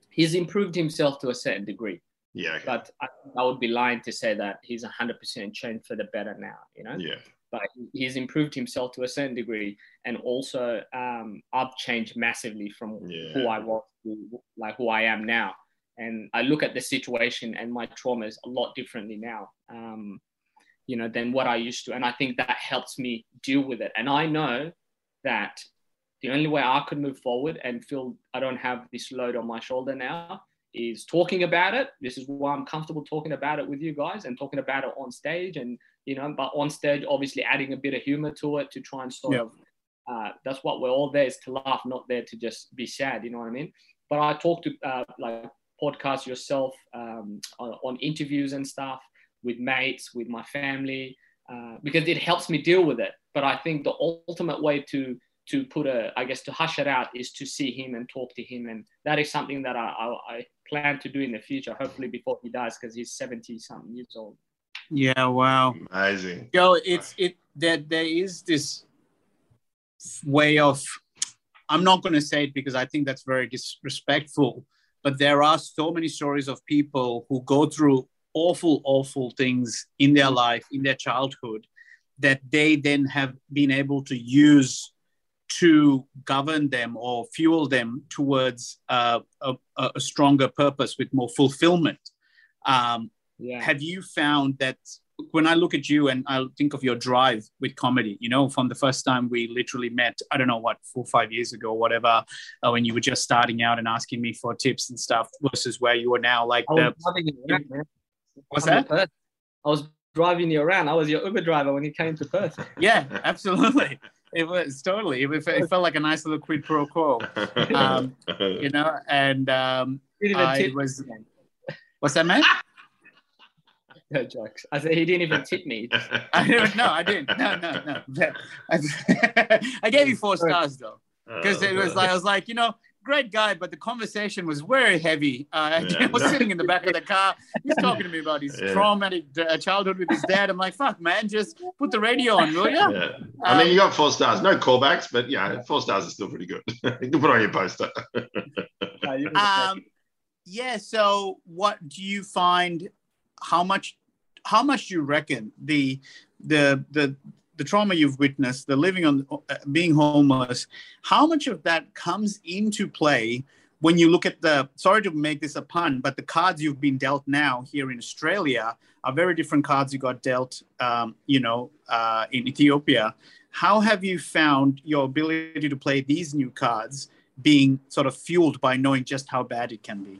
he's improved himself to a certain degree. Yeah. Okay. But I, I, would be lying to say that he's 100% changed for the better now, you know? Yeah. But he's improved himself to a certain degree. And also, um, I've changed massively from yeah. who I was to like who I am now. And I look at the situation and my traumas a lot differently now, um, you know, than what I used to. And I think that helps me deal with it. And I know that the only way I could move forward and feel I don't have this load on my shoulder now is talking about it. This is why I'm comfortable talking about it with you guys and talking about it on stage. And, you know, but on stage, obviously adding a bit of humor to it to try and sort of, uh, that's what we're all there is to laugh, not there to just be sad. You know what I mean? But I talk to uh, like podcast yourself um, on, on, interviews and stuff with mates, with my family, uh, because it helps me deal with it. But I think the ultimate way to to put a, I guess, to hush it out is to see him and talk to him. And that is something that I, I, I plan to do in the future, hopefully before he dies, because he's 70 something years old. Yeah, wow. Amazing. Yo, it's, it, that there is this way of, I'm not going to say it because I think that's very disrespectful, but there are so many stories of people who go through awful, awful things in their life, in their childhood, that they then have been able to use to govern them or fuel them towards uh, a, a, stronger purpose with more fulfillment. Um, yeah. Have you found that when I look at you and I think of your drive with comedy, you know, from the first time we literally met, I don't know what, four or five years ago, whatever, uh, when you were just starting out and asking me for tips and stuff versus where you are now, like the. What's that? I was driving you around. I was your Uber driver when you came to Perth. yeah, absolutely it was totally. It, it, felt like a nice little quid pro quo, um, you know. And um, I was. What's that, man? No jokes. I said he didn't even tip me. I don't. No, I didn't. No, no, no. I gave you four stars though, because it was like I was like, you know, great guy, but the conversation was very heavy. Uh, yeah, I was sitting in the back of the car. He's talking to me about his yeah. traumatic uh, childhood with his dad. I'm like, fuck, man, just put the radio on, will you? Yeah. I mean, you got four stars. No callbacks, but yeah, four stars is still pretty good. you can put on your poster. um, yeah. So, what do you find? How much? How much do you reckon the the the the trauma you've witnessed, the living on uh, being homeless, how much of that comes into play when you look at the sorry to make this a pun, but the cards you've been dealt now here in Australia are very different cards you got dealt, um, you know, uh, in Ethiopia. How have you found your ability to play these new cards being sort of fueled by knowing just how bad it can be?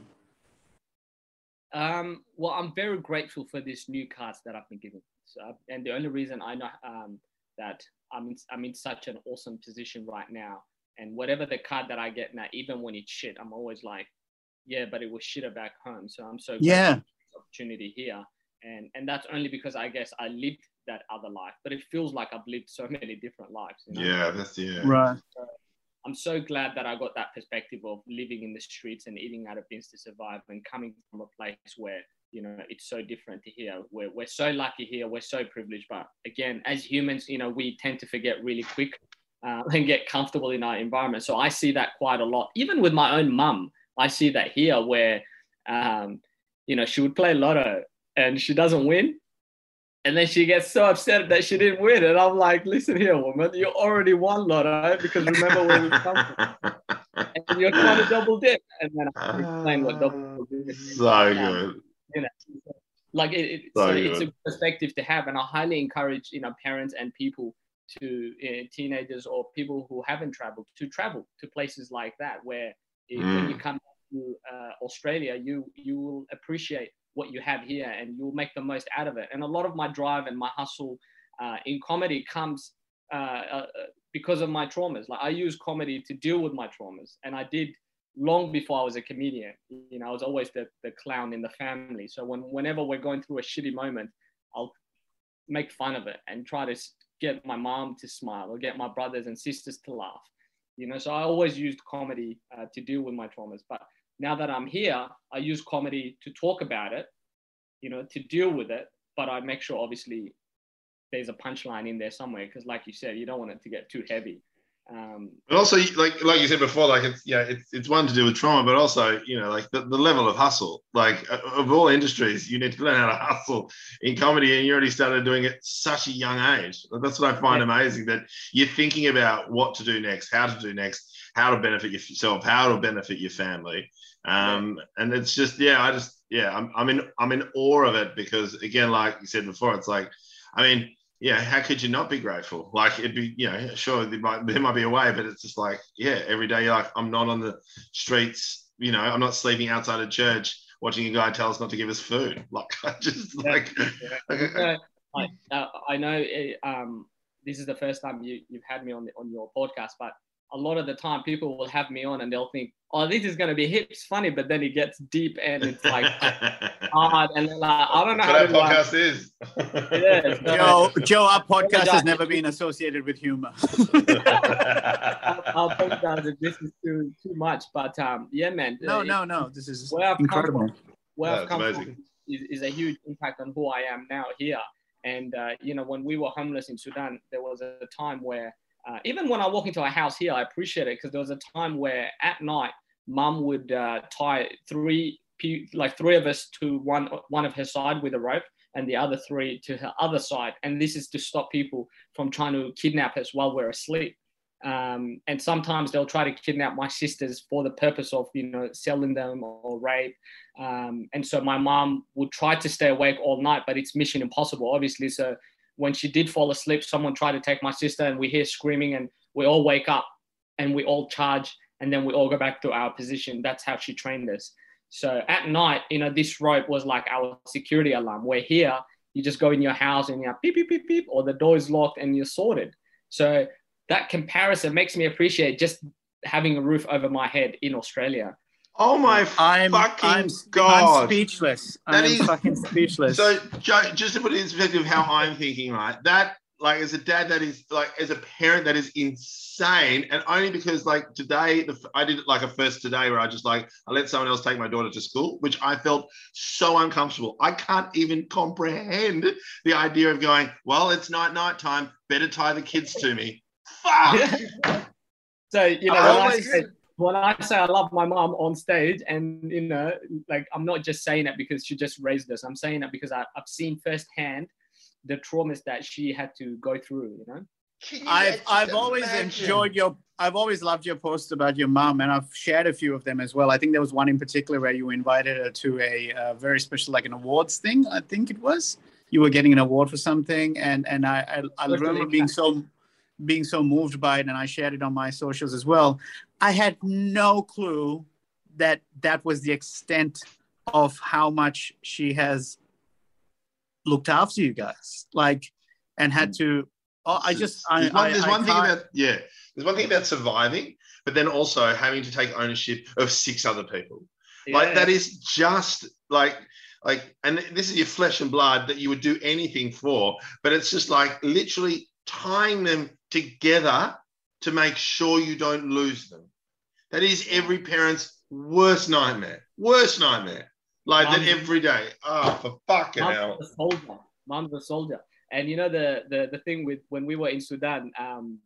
Um, well, I'm very grateful for these new cards that I've been given. So, and the only reason I know um, that I'm in, I'm in such an awesome position right now. And whatever the card that I get now, even when it's shit, I'm always like, yeah, but it was shitter back home. So I'm so yeah opportunity here. And and that's only because I guess I lived that other life, but it feels like I've lived so many different lives. You know? Yeah, that's yeah. Right. So I'm so glad that I got that perspective of living in the streets and eating out of bins to survive and coming from a place where you know it's so different to here we're, we're so lucky here we're so privileged but again as humans you know we tend to forget really quick uh, and get comfortable in our environment so i see that quite a lot even with my own mum i see that here where um, you know she would play lotto and she doesn't win And then she gets so upset that she didn't win. And I'm like, listen here, woman, you already won Lotto because remember where we come from. and you're trying to double dip. And then I explain what double dip is. So good. You know, like it, it so, so it's a perspective to have. And I highly encourage, you know, parents and people to uh, teenagers or people who haven't traveled to travel to places like that where mm. when you come to uh, Australia, you you will appreciate what you have here and you'll make the most out of it. And a lot of my drive and my hustle uh, in comedy comes uh, uh, because of my traumas. Like I use comedy to deal with my traumas, and I did long before I was a comedian. You know, I was always the, the clown in the family. So when whenever we're going through a shitty moment, I'll make fun of it and try to get my mom to smile or get my brothers and sisters to laugh. You know, so I always used comedy uh, to deal with my traumas. But now that I'm here, I use comedy to talk about it, you know, to deal with it. But I make sure, obviously, there's a punchline in there somewhere because, like you said, you don't want it to get too heavy. Um, but also, like like you said before, like it's yeah, it's it's one to do with trauma, but also you know like the, the level of hustle. Like of all industries, you need to learn how to hustle in comedy, and you already started doing it such a young age. That's what I find yeah. amazing that you're thinking about what to do next, how to do next, how to benefit yourself, how to benefit your family. Um, yeah. and it's just yeah, I just yeah, I'm I'm in I'm in awe of it because again, like you said before, it's like I mean yeah, how could you not be grateful? Like it'd be, you know, sure there might there might be a way, but it's just like, yeah, every day like I'm not on the streets, you know, I'm not sleeping outside a church watching a guy tell us not to give us food. Like I just yeah. like. I, uh, I know it, um, this is the first time you, you've had me on the, on your podcast, but a lot of the time people will have me on and they'll think, oh, this is going to be hips funny, but then it gets deep and it's like hard. And like, I don't know how that podcast is. yeah, so, Joe, Joe, our podcast has never been associated with humor. I'll apologize if this is too too much, but um, yeah, man. No, uh, no, no. This is where incredible. From, where I've come from is, is a huge impact on who I am now here. And uh, you know, when we were homeless in Sudan, there was a time where uh, even when I walk into a house here, I appreciate it because there was a time where at night, mum would uh, tie three, like three of us to one, one of her side with a rope and the other three to her other side. And this is to stop people from trying to kidnap us while we're asleep. Um, and sometimes they'll try to kidnap my sisters for the purpose of, you know, selling them or rape. Um, and so my mom would try to stay awake all night, but it's mission impossible, obviously. So when she did fall asleep, someone tried to take my sister, and we hear screaming, and we all wake up and we all charge, and then we all go back to our position. That's how she trained us. So at night, you know, this rope was like our security alarm. Where here, you just go in your house and you're beep, beep, beep, beep, or the door is locked and you're sorted. So that comparison makes me appreciate just having a roof over my head in Australia. Oh my I'm, fucking I'm, god! I'm speechless. That I'm is, fucking speechless. So, just to put it in perspective of how I'm thinking, right? That, like, as a dad, that is like, as a parent, that is insane, and only because, like, today, the, I did it like a first today where I just like I let someone else take my daughter to school, which I felt so uncomfortable. I can't even comprehend the idea of going. Well, it's night night time. Better tie the kids to me. Fuck. so you know. I when I say I love my mom on stage, and you know, like I'm not just saying it because she just raised us. I'm saying it because I, have seen firsthand the traumas that she had to go through. You know. You I've I've always enjoyed your I've always loved your posts about your mom, and I've shared a few of them as well. I think there was one in particular where you invited her to a, a very special, like an awards thing. I think it was you were getting an award for something, and and I I, I remember being so being so moved by it, and I shared it on my socials as well. I had no clue that that was the extent of how much she has looked after you guys, like, and had hmm. to. Oh, I just. There's I, one, there's I, one thing about yeah. There's one thing about surviving, but then also having to take ownership of six other people. Yeah. Like that is just like like, and this is your flesh and blood that you would do anything for, but it's just like literally tying them together to make sure you don't lose them. That is every parent's worst nightmare. Worst nightmare. Like Mom's, that every day. Oh, for fucking Mom's hell. A soldier. Mom's a soldier. And you know the, the the thing with when we were in Sudan, um,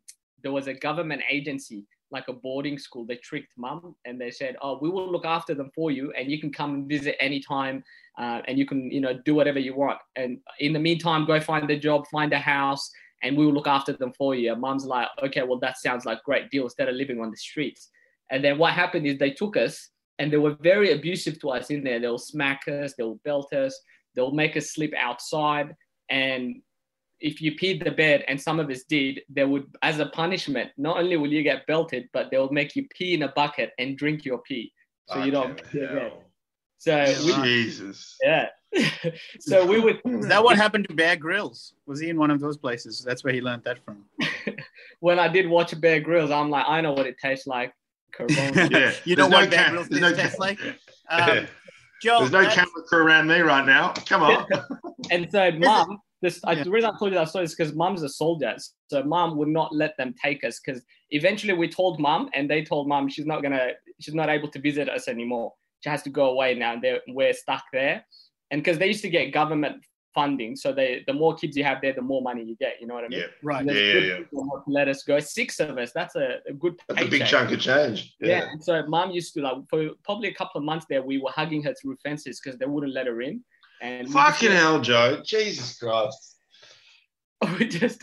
there was a government agency like a boarding school. They tricked mum and they said, "Oh, we will look after them for you, and you can come and visit anytime, uh, and you can, you know, do whatever you want. And in the meantime, go find a job, find a house, and we will look after them for you." And mum's like, "Okay, well, that sounds like great deal instead of living on the streets." And then what happened is they took us and they were very abusive to us in there. They'll smack us, they'll belt us, they'll make us sleep outside, and if you peed the bed, and some of us did, they would, as a punishment, not only will you get belted, but they'll make you pee in a bucket and drink your pee, so you don't pee the. So we, Jesus. Yeah. so we would. Is that what happened to Bear Grylls? Was he in one of those places? That's where he learned that from. when I did watch Bear Grylls, I'm like, I know what it tastes like. Corona. yeah. you know what no Bear Grylls no tastes like? Um, Joe, There's no camera crew around me right now. Come on. and so, mum, this yeah. I, the reason I told you that story is because mum's a soldier, so mum would not let them take us because eventually we told mum, and they told mum she's not gonna, she's not able to visit us anymore. She has to go away now. They're, we're stuck there, and because they used to get government funding, so they the more kids you have there, the more money you get. You know what I mean? Yeah, right. Yeah, yeah, yeah. Let us go. Six of us. That's a, a good. That's a big chunk of change. Yeah. yeah. And so mom used to like for probably a couple of months there, we were hugging her through fences because they wouldn't let her in. And fucking hell, Joe! Jesus Christ. we just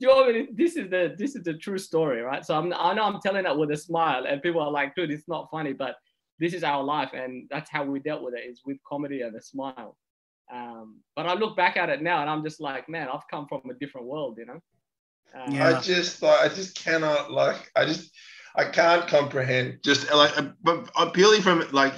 you know, this is the this is the true story, right? So I'm, I know I'm telling it with a smile, and people are like, "Dude, it's not funny," but this is our life, and that's how we dealt with it is with comedy and a smile. Um, but I look back at it now, and I'm just like, man, I've come from a different world, you know. Um, yeah. I just like, I just cannot like, I just, I can't comprehend. Just like, but purely from like,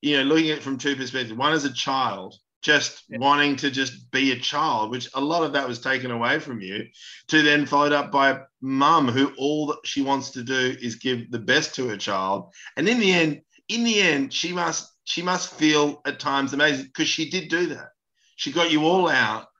you know, looking at it from two perspectives. One as a child, just yeah. wanting to just be a child, which a lot of that was taken away from you, to then followed up by mum who all that she wants to do is give the best to her child. And in the end, in the end, she must she must feel at times amazing because she did do that. She got you all out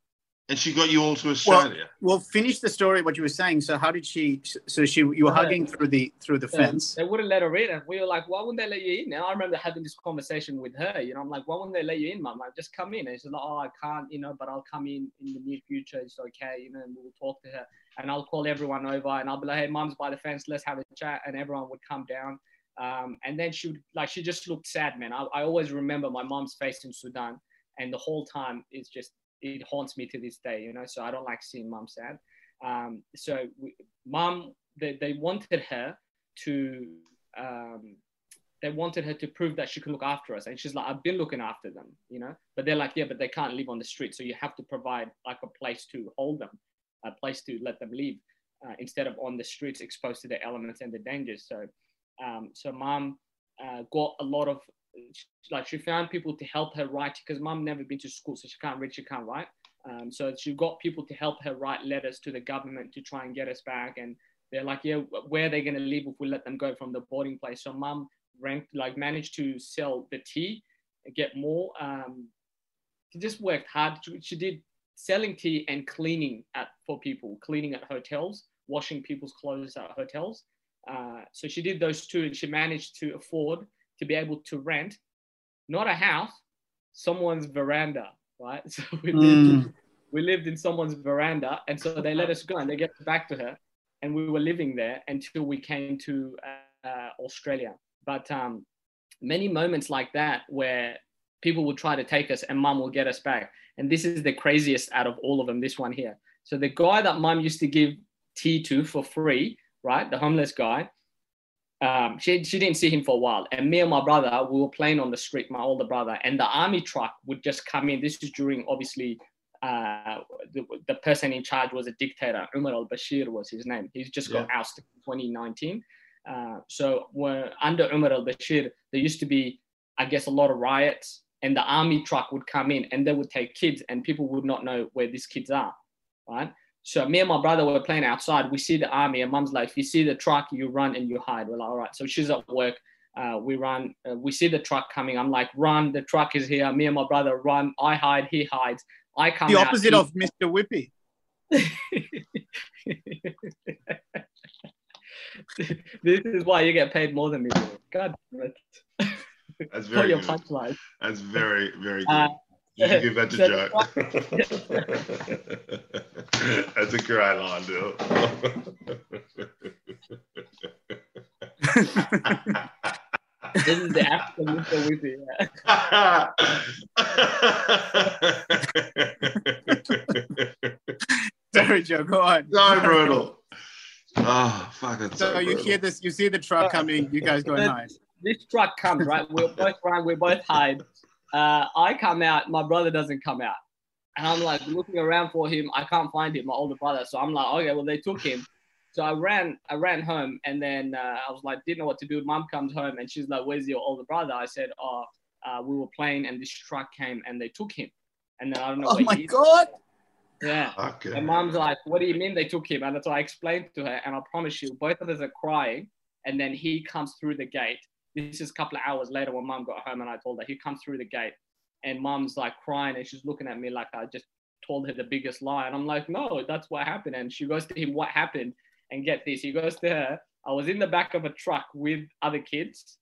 and she got you all to Australia. Well, well, finish the story. What you were saying. So how did she? So she, you were hugging through the through the fence. They wouldn't let her in, and we were like, "Why wouldn't they let you in?" Now I remember having this conversation with her. You know, I'm like, "Why wouldn't they let you in, mum? Like, just come in." And she's like, "Oh, I can't, you know, but I'll come in in the near future. It's okay, you know." And we'll talk to her, and I'll call everyone over, and I'll be like, "Hey, mum's by the fence. Let's have a chat," and everyone would come down. Um, and then she would like she just looked sad, man. I, I always remember my mom's face in Sudan, and the whole time it's just it haunts me to this day, you know. So I don't like seeing mom sad. Um, so we, mom, they, they wanted her to, um, they wanted her to prove that she could look after us, and she's like, I've been looking after them, you know. But they're like, yeah, but they can't live on the street, so you have to provide like a place to hold them, a place to let them live, uh, instead of on the streets exposed to the elements and the dangers. So, um, so mom uh, got a lot of like she found people to help her write because mom never been to school, so she can't read, she can't write. Um, so she got people to help her write letters to the government to try and get us back. And they're like, yeah, where are they going to live if we let them go from the boarding place? So mom ranked, like managed to sell the tea, and get more. Um, she just worked hard. She did selling tea and cleaning at for people, cleaning at hotels, washing people's clothes at hotels. Uh, so she did those two, and she managed to afford to be able to rent not a house, someone's veranda, right? So we lived, mm. we lived in someone's veranda, and so they let us go and they get back to her, and we were living there until we came to uh, Australia. But um, many moments like that where people would try to take us and mum will get us back. And this is the craziest out of all of them, this one here. So the guy that mum used to give tea to for free, right? The homeless guy, um, she, she didn't see him for a while. And me and my brother, we were playing on the street, my older brother, and the army truck would just come in. This is during, obviously, uh, the, the person in charge was a dictator. Umar al Bashir was his name. He's just yeah. got ousted in 2019. Uh, so under Umar al Bashir, there used to be, I guess, a lot of riots, and the army truck would come in and they would take kids, and people would not know where these kids are, right? So me and my brother were playing outside. We see the army, and mom's like, if you see the truck, you run and you hide. We're like, all right. So she's at work. Uh, we run. Uh, we see the truck coming. I'm like, run. The truck is here. Me and my brother run. I hide. He hides. I come. The opposite of Mr. Whippy. this is why you get paid more than me. God. That's very your punchline. That's very very uh, good. Uh, you should give that to Jack. That's a great line, dude. this is the African Mr. Whippy. Sorry, Joe. Go on. So brutal. Oh, fuck it. So, So, you hear this? You see the truck coming. You guys go nice. This truck comes, right? We're both running, we're both hide. Uh, I come out, my brother doesn't come out. And I'm like looking around for him. I can't find him, my older brother. So I'm like, okay, well, they took him. So I ran, I ran home, and then uh, I was like, didn't know what to do. Mom comes home, and she's like, "Where's your older brother?" I said, "Oh, uh, we were playing, and this truck came, and they took him." And then I don't know. Oh where my he is. god! Yeah. Okay. And mom's like, "What do you mean they took him?" And that's what I explained to her, and I promise you, both of us are crying. And then he comes through the gate. This is a couple of hours later when mom got home, and I told her he comes through the gate, and mom's like crying, and she's looking at me like I just told her the biggest lie, and I'm like, "No, that's what happened." And she goes to him, "What happened?" And get this, he goes to her. I was in the back of a truck with other kids,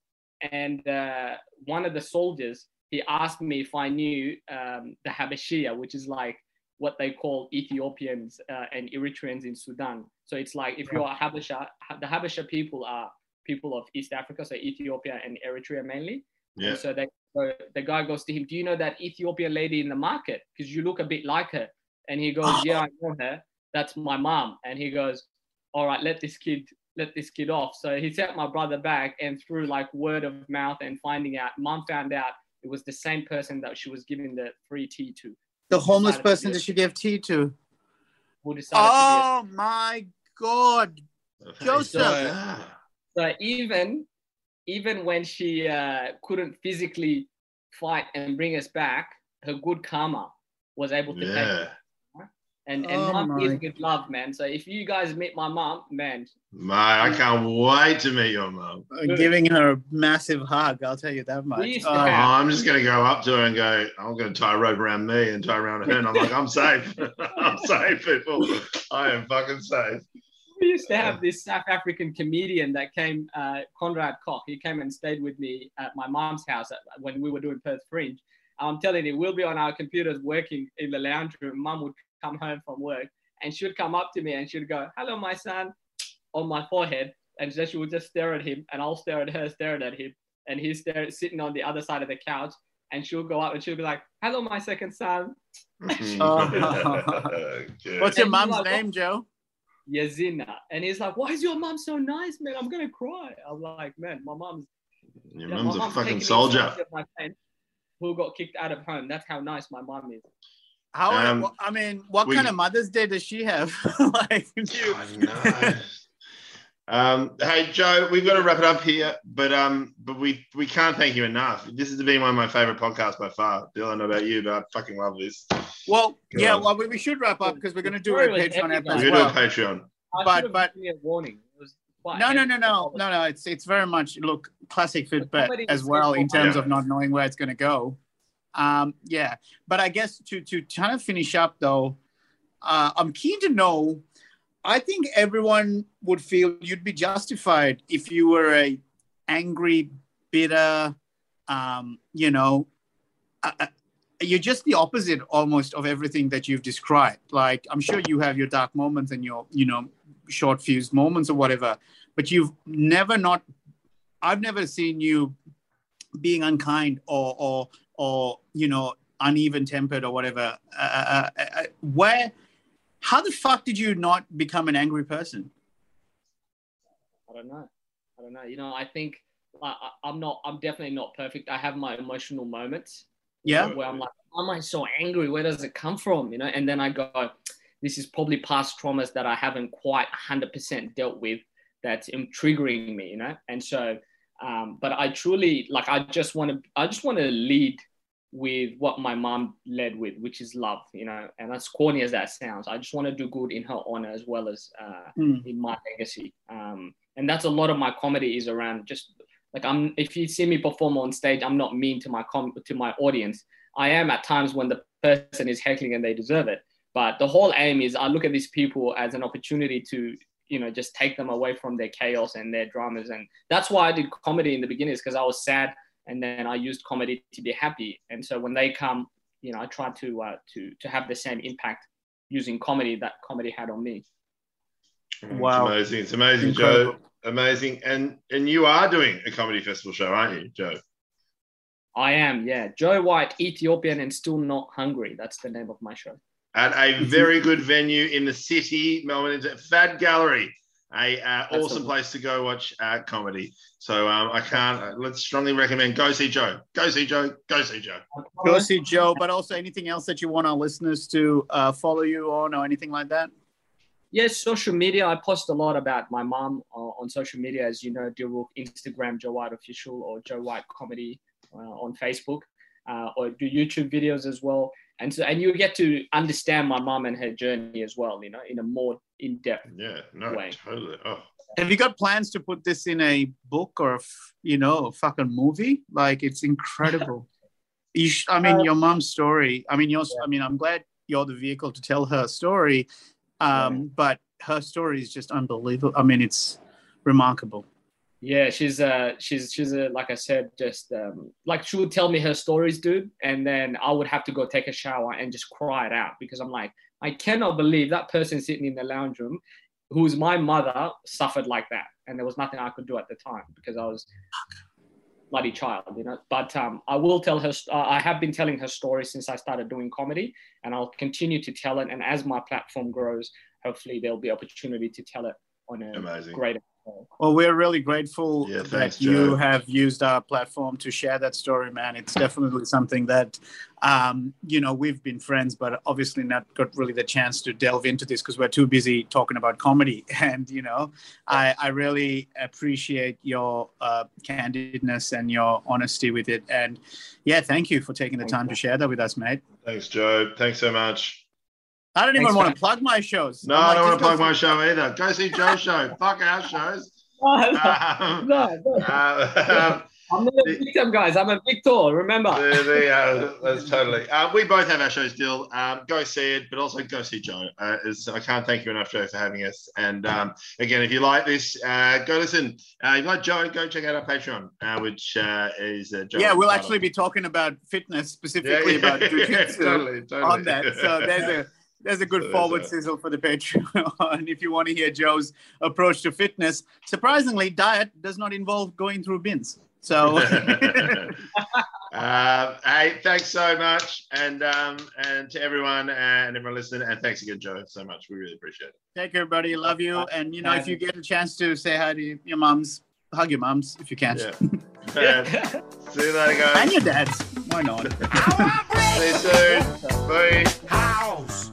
and uh, one of the soldiers he asked me if I knew um, the Habashia, which is like what they call Ethiopians uh, and Eritreans in Sudan. So it's like if you're a Habasha, the Habasha people are people of East Africa, so Ethiopia and Eritrea mainly. Yeah. And so, they, so the guy goes to him, "Do you know that Ethiopian lady in the market? Because you look a bit like her." And he goes, "Yeah, I know her. That's my mom." And he goes, "All right, let this kid." Let this kid off. So he sent my brother back, and through like word of mouth and finding out, mom found out it was the same person that she was giving the free tea to. The homeless decided to person that she gave tea to. Who decided to Oh my god! Joseph. Be a, so even even when she uh, couldn't physically fight and bring us back, her good karma was able to take Yeah. and and Oh mom my- is with love, man. So if you guys meet my mom, man, Mate, I can't wait to meet your mum. Uh, Giving her a massive hug. I'll tell you that much. Oh, Oh, have- I'm just going to go up to her and go, I'm going to tie a rope around me and tie around her. And I'm like, I'm safe. I'm safe, people. I am fucking safe. We used to have this South African comedian that came, uh, Conrad Koch. He came and stayed with me at my mom's house at, when we were doing Perth Fringe. I'm telling you, we'll be on our computers working in the lounge room. Mum would come home from work and she would come up to me and she'd go, "Hello, my son," on my forehead, and then she would just stare at him, and I'll stare at her, staring at him, and he's there sitting on the other side of the couch, and she'll go up and she'll be like, "Hello, my second son." Good. What's your mom's like, name, Joe? Yazina. And he's like, Why is your mom so nice, man? I'm gonna cry. I'm like, man, my mom's Your yeah, mum's my a fucking soldier. my friend Who got kicked out of home. That's how nice my mom is. How? Um, I mean, what we- kind of Mother's Day does she have? like, you- I know. Um, hey Joe, we've got to wrap it up here, but um, but we we can't thank you enough. This has been one of my favorite podcasts by far. Bill, I don't know about you, but I fucking love this. well, Go yeah. on. Well, we, we should wrap up because we're going to do a Sorry, it was Patreon heavy, app guys. as We're gonna do a Patreon. But- should have but- a warning. It was quite No, no, no, no, no, no. It's it's very much look classic Fitbit comedy as well in terms of not knowing where it's going to go. Um, yeah, but I guess to to kind of finish up though, uh, I'm keen to know. I think everyone would feel you'd be justified if you were a angry, bitter, um, you know, uh, you're just the opposite almost of everything that you've described. Like I'm sure you have your dark moments and your you know short fused moments or whatever, but you've never not. I've never seen you being unkind or or or you know uneven tempered or whatever. Uh, uh, uh, uh, where? How the fuck did you not become an angry person? I don't know. I don't know. You know, I think I, I'm not. I'm definitely not perfect. I have my emotional moments. Yeah. where I'm like, why am I so angry? Where does it come from? You know, and then I go, this is probably past traumas that I haven't quite 100% dealt with that's triggering me, you know? And so, um, but I truly, like, I just want to, I just want to lead with what my mom led with, which is love, you know, and as corny as that sounds, I just want to do good in her honor as well as uh, Mm. in my legacy. Um, and that's a lot of my comedy is around just like I'm if you see me perform on stage, I'm not mean to my com- to my audience. I am at times when the person is heckling and they deserve it. But the whole aim is I look at these people as an opportunity to, you know, just take them away from their chaos and their dramas. And that's why I did comedy in the beginning, is because I was sad and then I used comedy to be happy. And so when they come, you know, I try to uh, to to have the same impact using comedy that comedy had on me. Wow. It's amazing. It's amazing, Incredible. Joe. Amazing. And and you are doing a comedy festival show, aren't you, Joe? I am, yeah. Joe White, Ethiopian and still not hungry. That's the name of my show. At a very good venue in the city, Melbourne, Fad Gallery a uh, awesome place to go watch uh, comedy. So um, I can't. Uh, let's strongly recommend go see Joe. Go see Joe. Go see Joe. Go see Joe. But also anything else that you want our listeners to uh, follow you on or anything like that. Yes, social media. I post a lot about my mom uh, on social media, as you know, do Instagram Joe White official or Joe White comedy uh, on Facebook, or do YouTube videos as well and so and you get to understand my mom and her journey as well you know in a more in-depth yeah no way. totally oh have you got plans to put this in a book or you know a fucking movie like it's incredible you sh- i mean uh, your mom's story i mean yours yeah. i mean i'm glad you're the vehicle to tell her story um, yeah. but her story is just unbelievable i mean it's remarkable yeah, she's uh she's she's a like I said, just um like she would tell me her stories, dude, and then I would have to go take a shower and just cry it out because I'm like, I cannot believe that person sitting in the lounge room, who's my mother, suffered like that, and there was nothing I could do at the time because I was bloody child, you know. But um, I will tell her. Uh, I have been telling her story since I started doing comedy, and I'll continue to tell it. And as my platform grows, hopefully there'll be opportunity to tell it on a Amazing. greater well, we're really grateful yeah, thanks, that you have used our platform to share that story, man. It's definitely something that, um, you know, we've been friends, but obviously not got really the chance to delve into this because we're too busy talking about comedy. And, you know, I, I really appreciate your uh, candidness and your honesty with it. And yeah, thank you for taking the time to share that with us, mate. Thanks, Joe. Thanks so much. I don't even Thanks, want man. to plug my shows. No, like, I don't want to plug my show either. Go see Joe's show. Fuck our shows. no, um, no, no. Uh, I'm not a victim, guys. I'm a victor. Remember. The, the, uh, that's totally. Uh, we both have our shows still. Um, go see it, but also go see Joe. Uh, I can't thank you enough, Joe, for having us. And um, again, if you like this, uh, go listen. Uh, if you like Joe, go check out our Patreon, uh, which is Joe. Yeah, we'll actually be talking about fitness specifically yeah, yeah, about jiu-jitsu totally, totally. on that. So there's a there's a good so forward sizzle for the Patreon if you want to hear Joe's approach to fitness. Surprisingly, diet does not involve going through bins. So, uh, hey, thanks so much, and um, and to everyone and everyone listening, and thanks again, Joe, so much. We really appreciate it. Take care, buddy. Love you, and you know, if you get a chance to say hi to your moms, hug your moms if you can. Yeah. See you later, guys. And your dads. Why not? See you soon. Bye.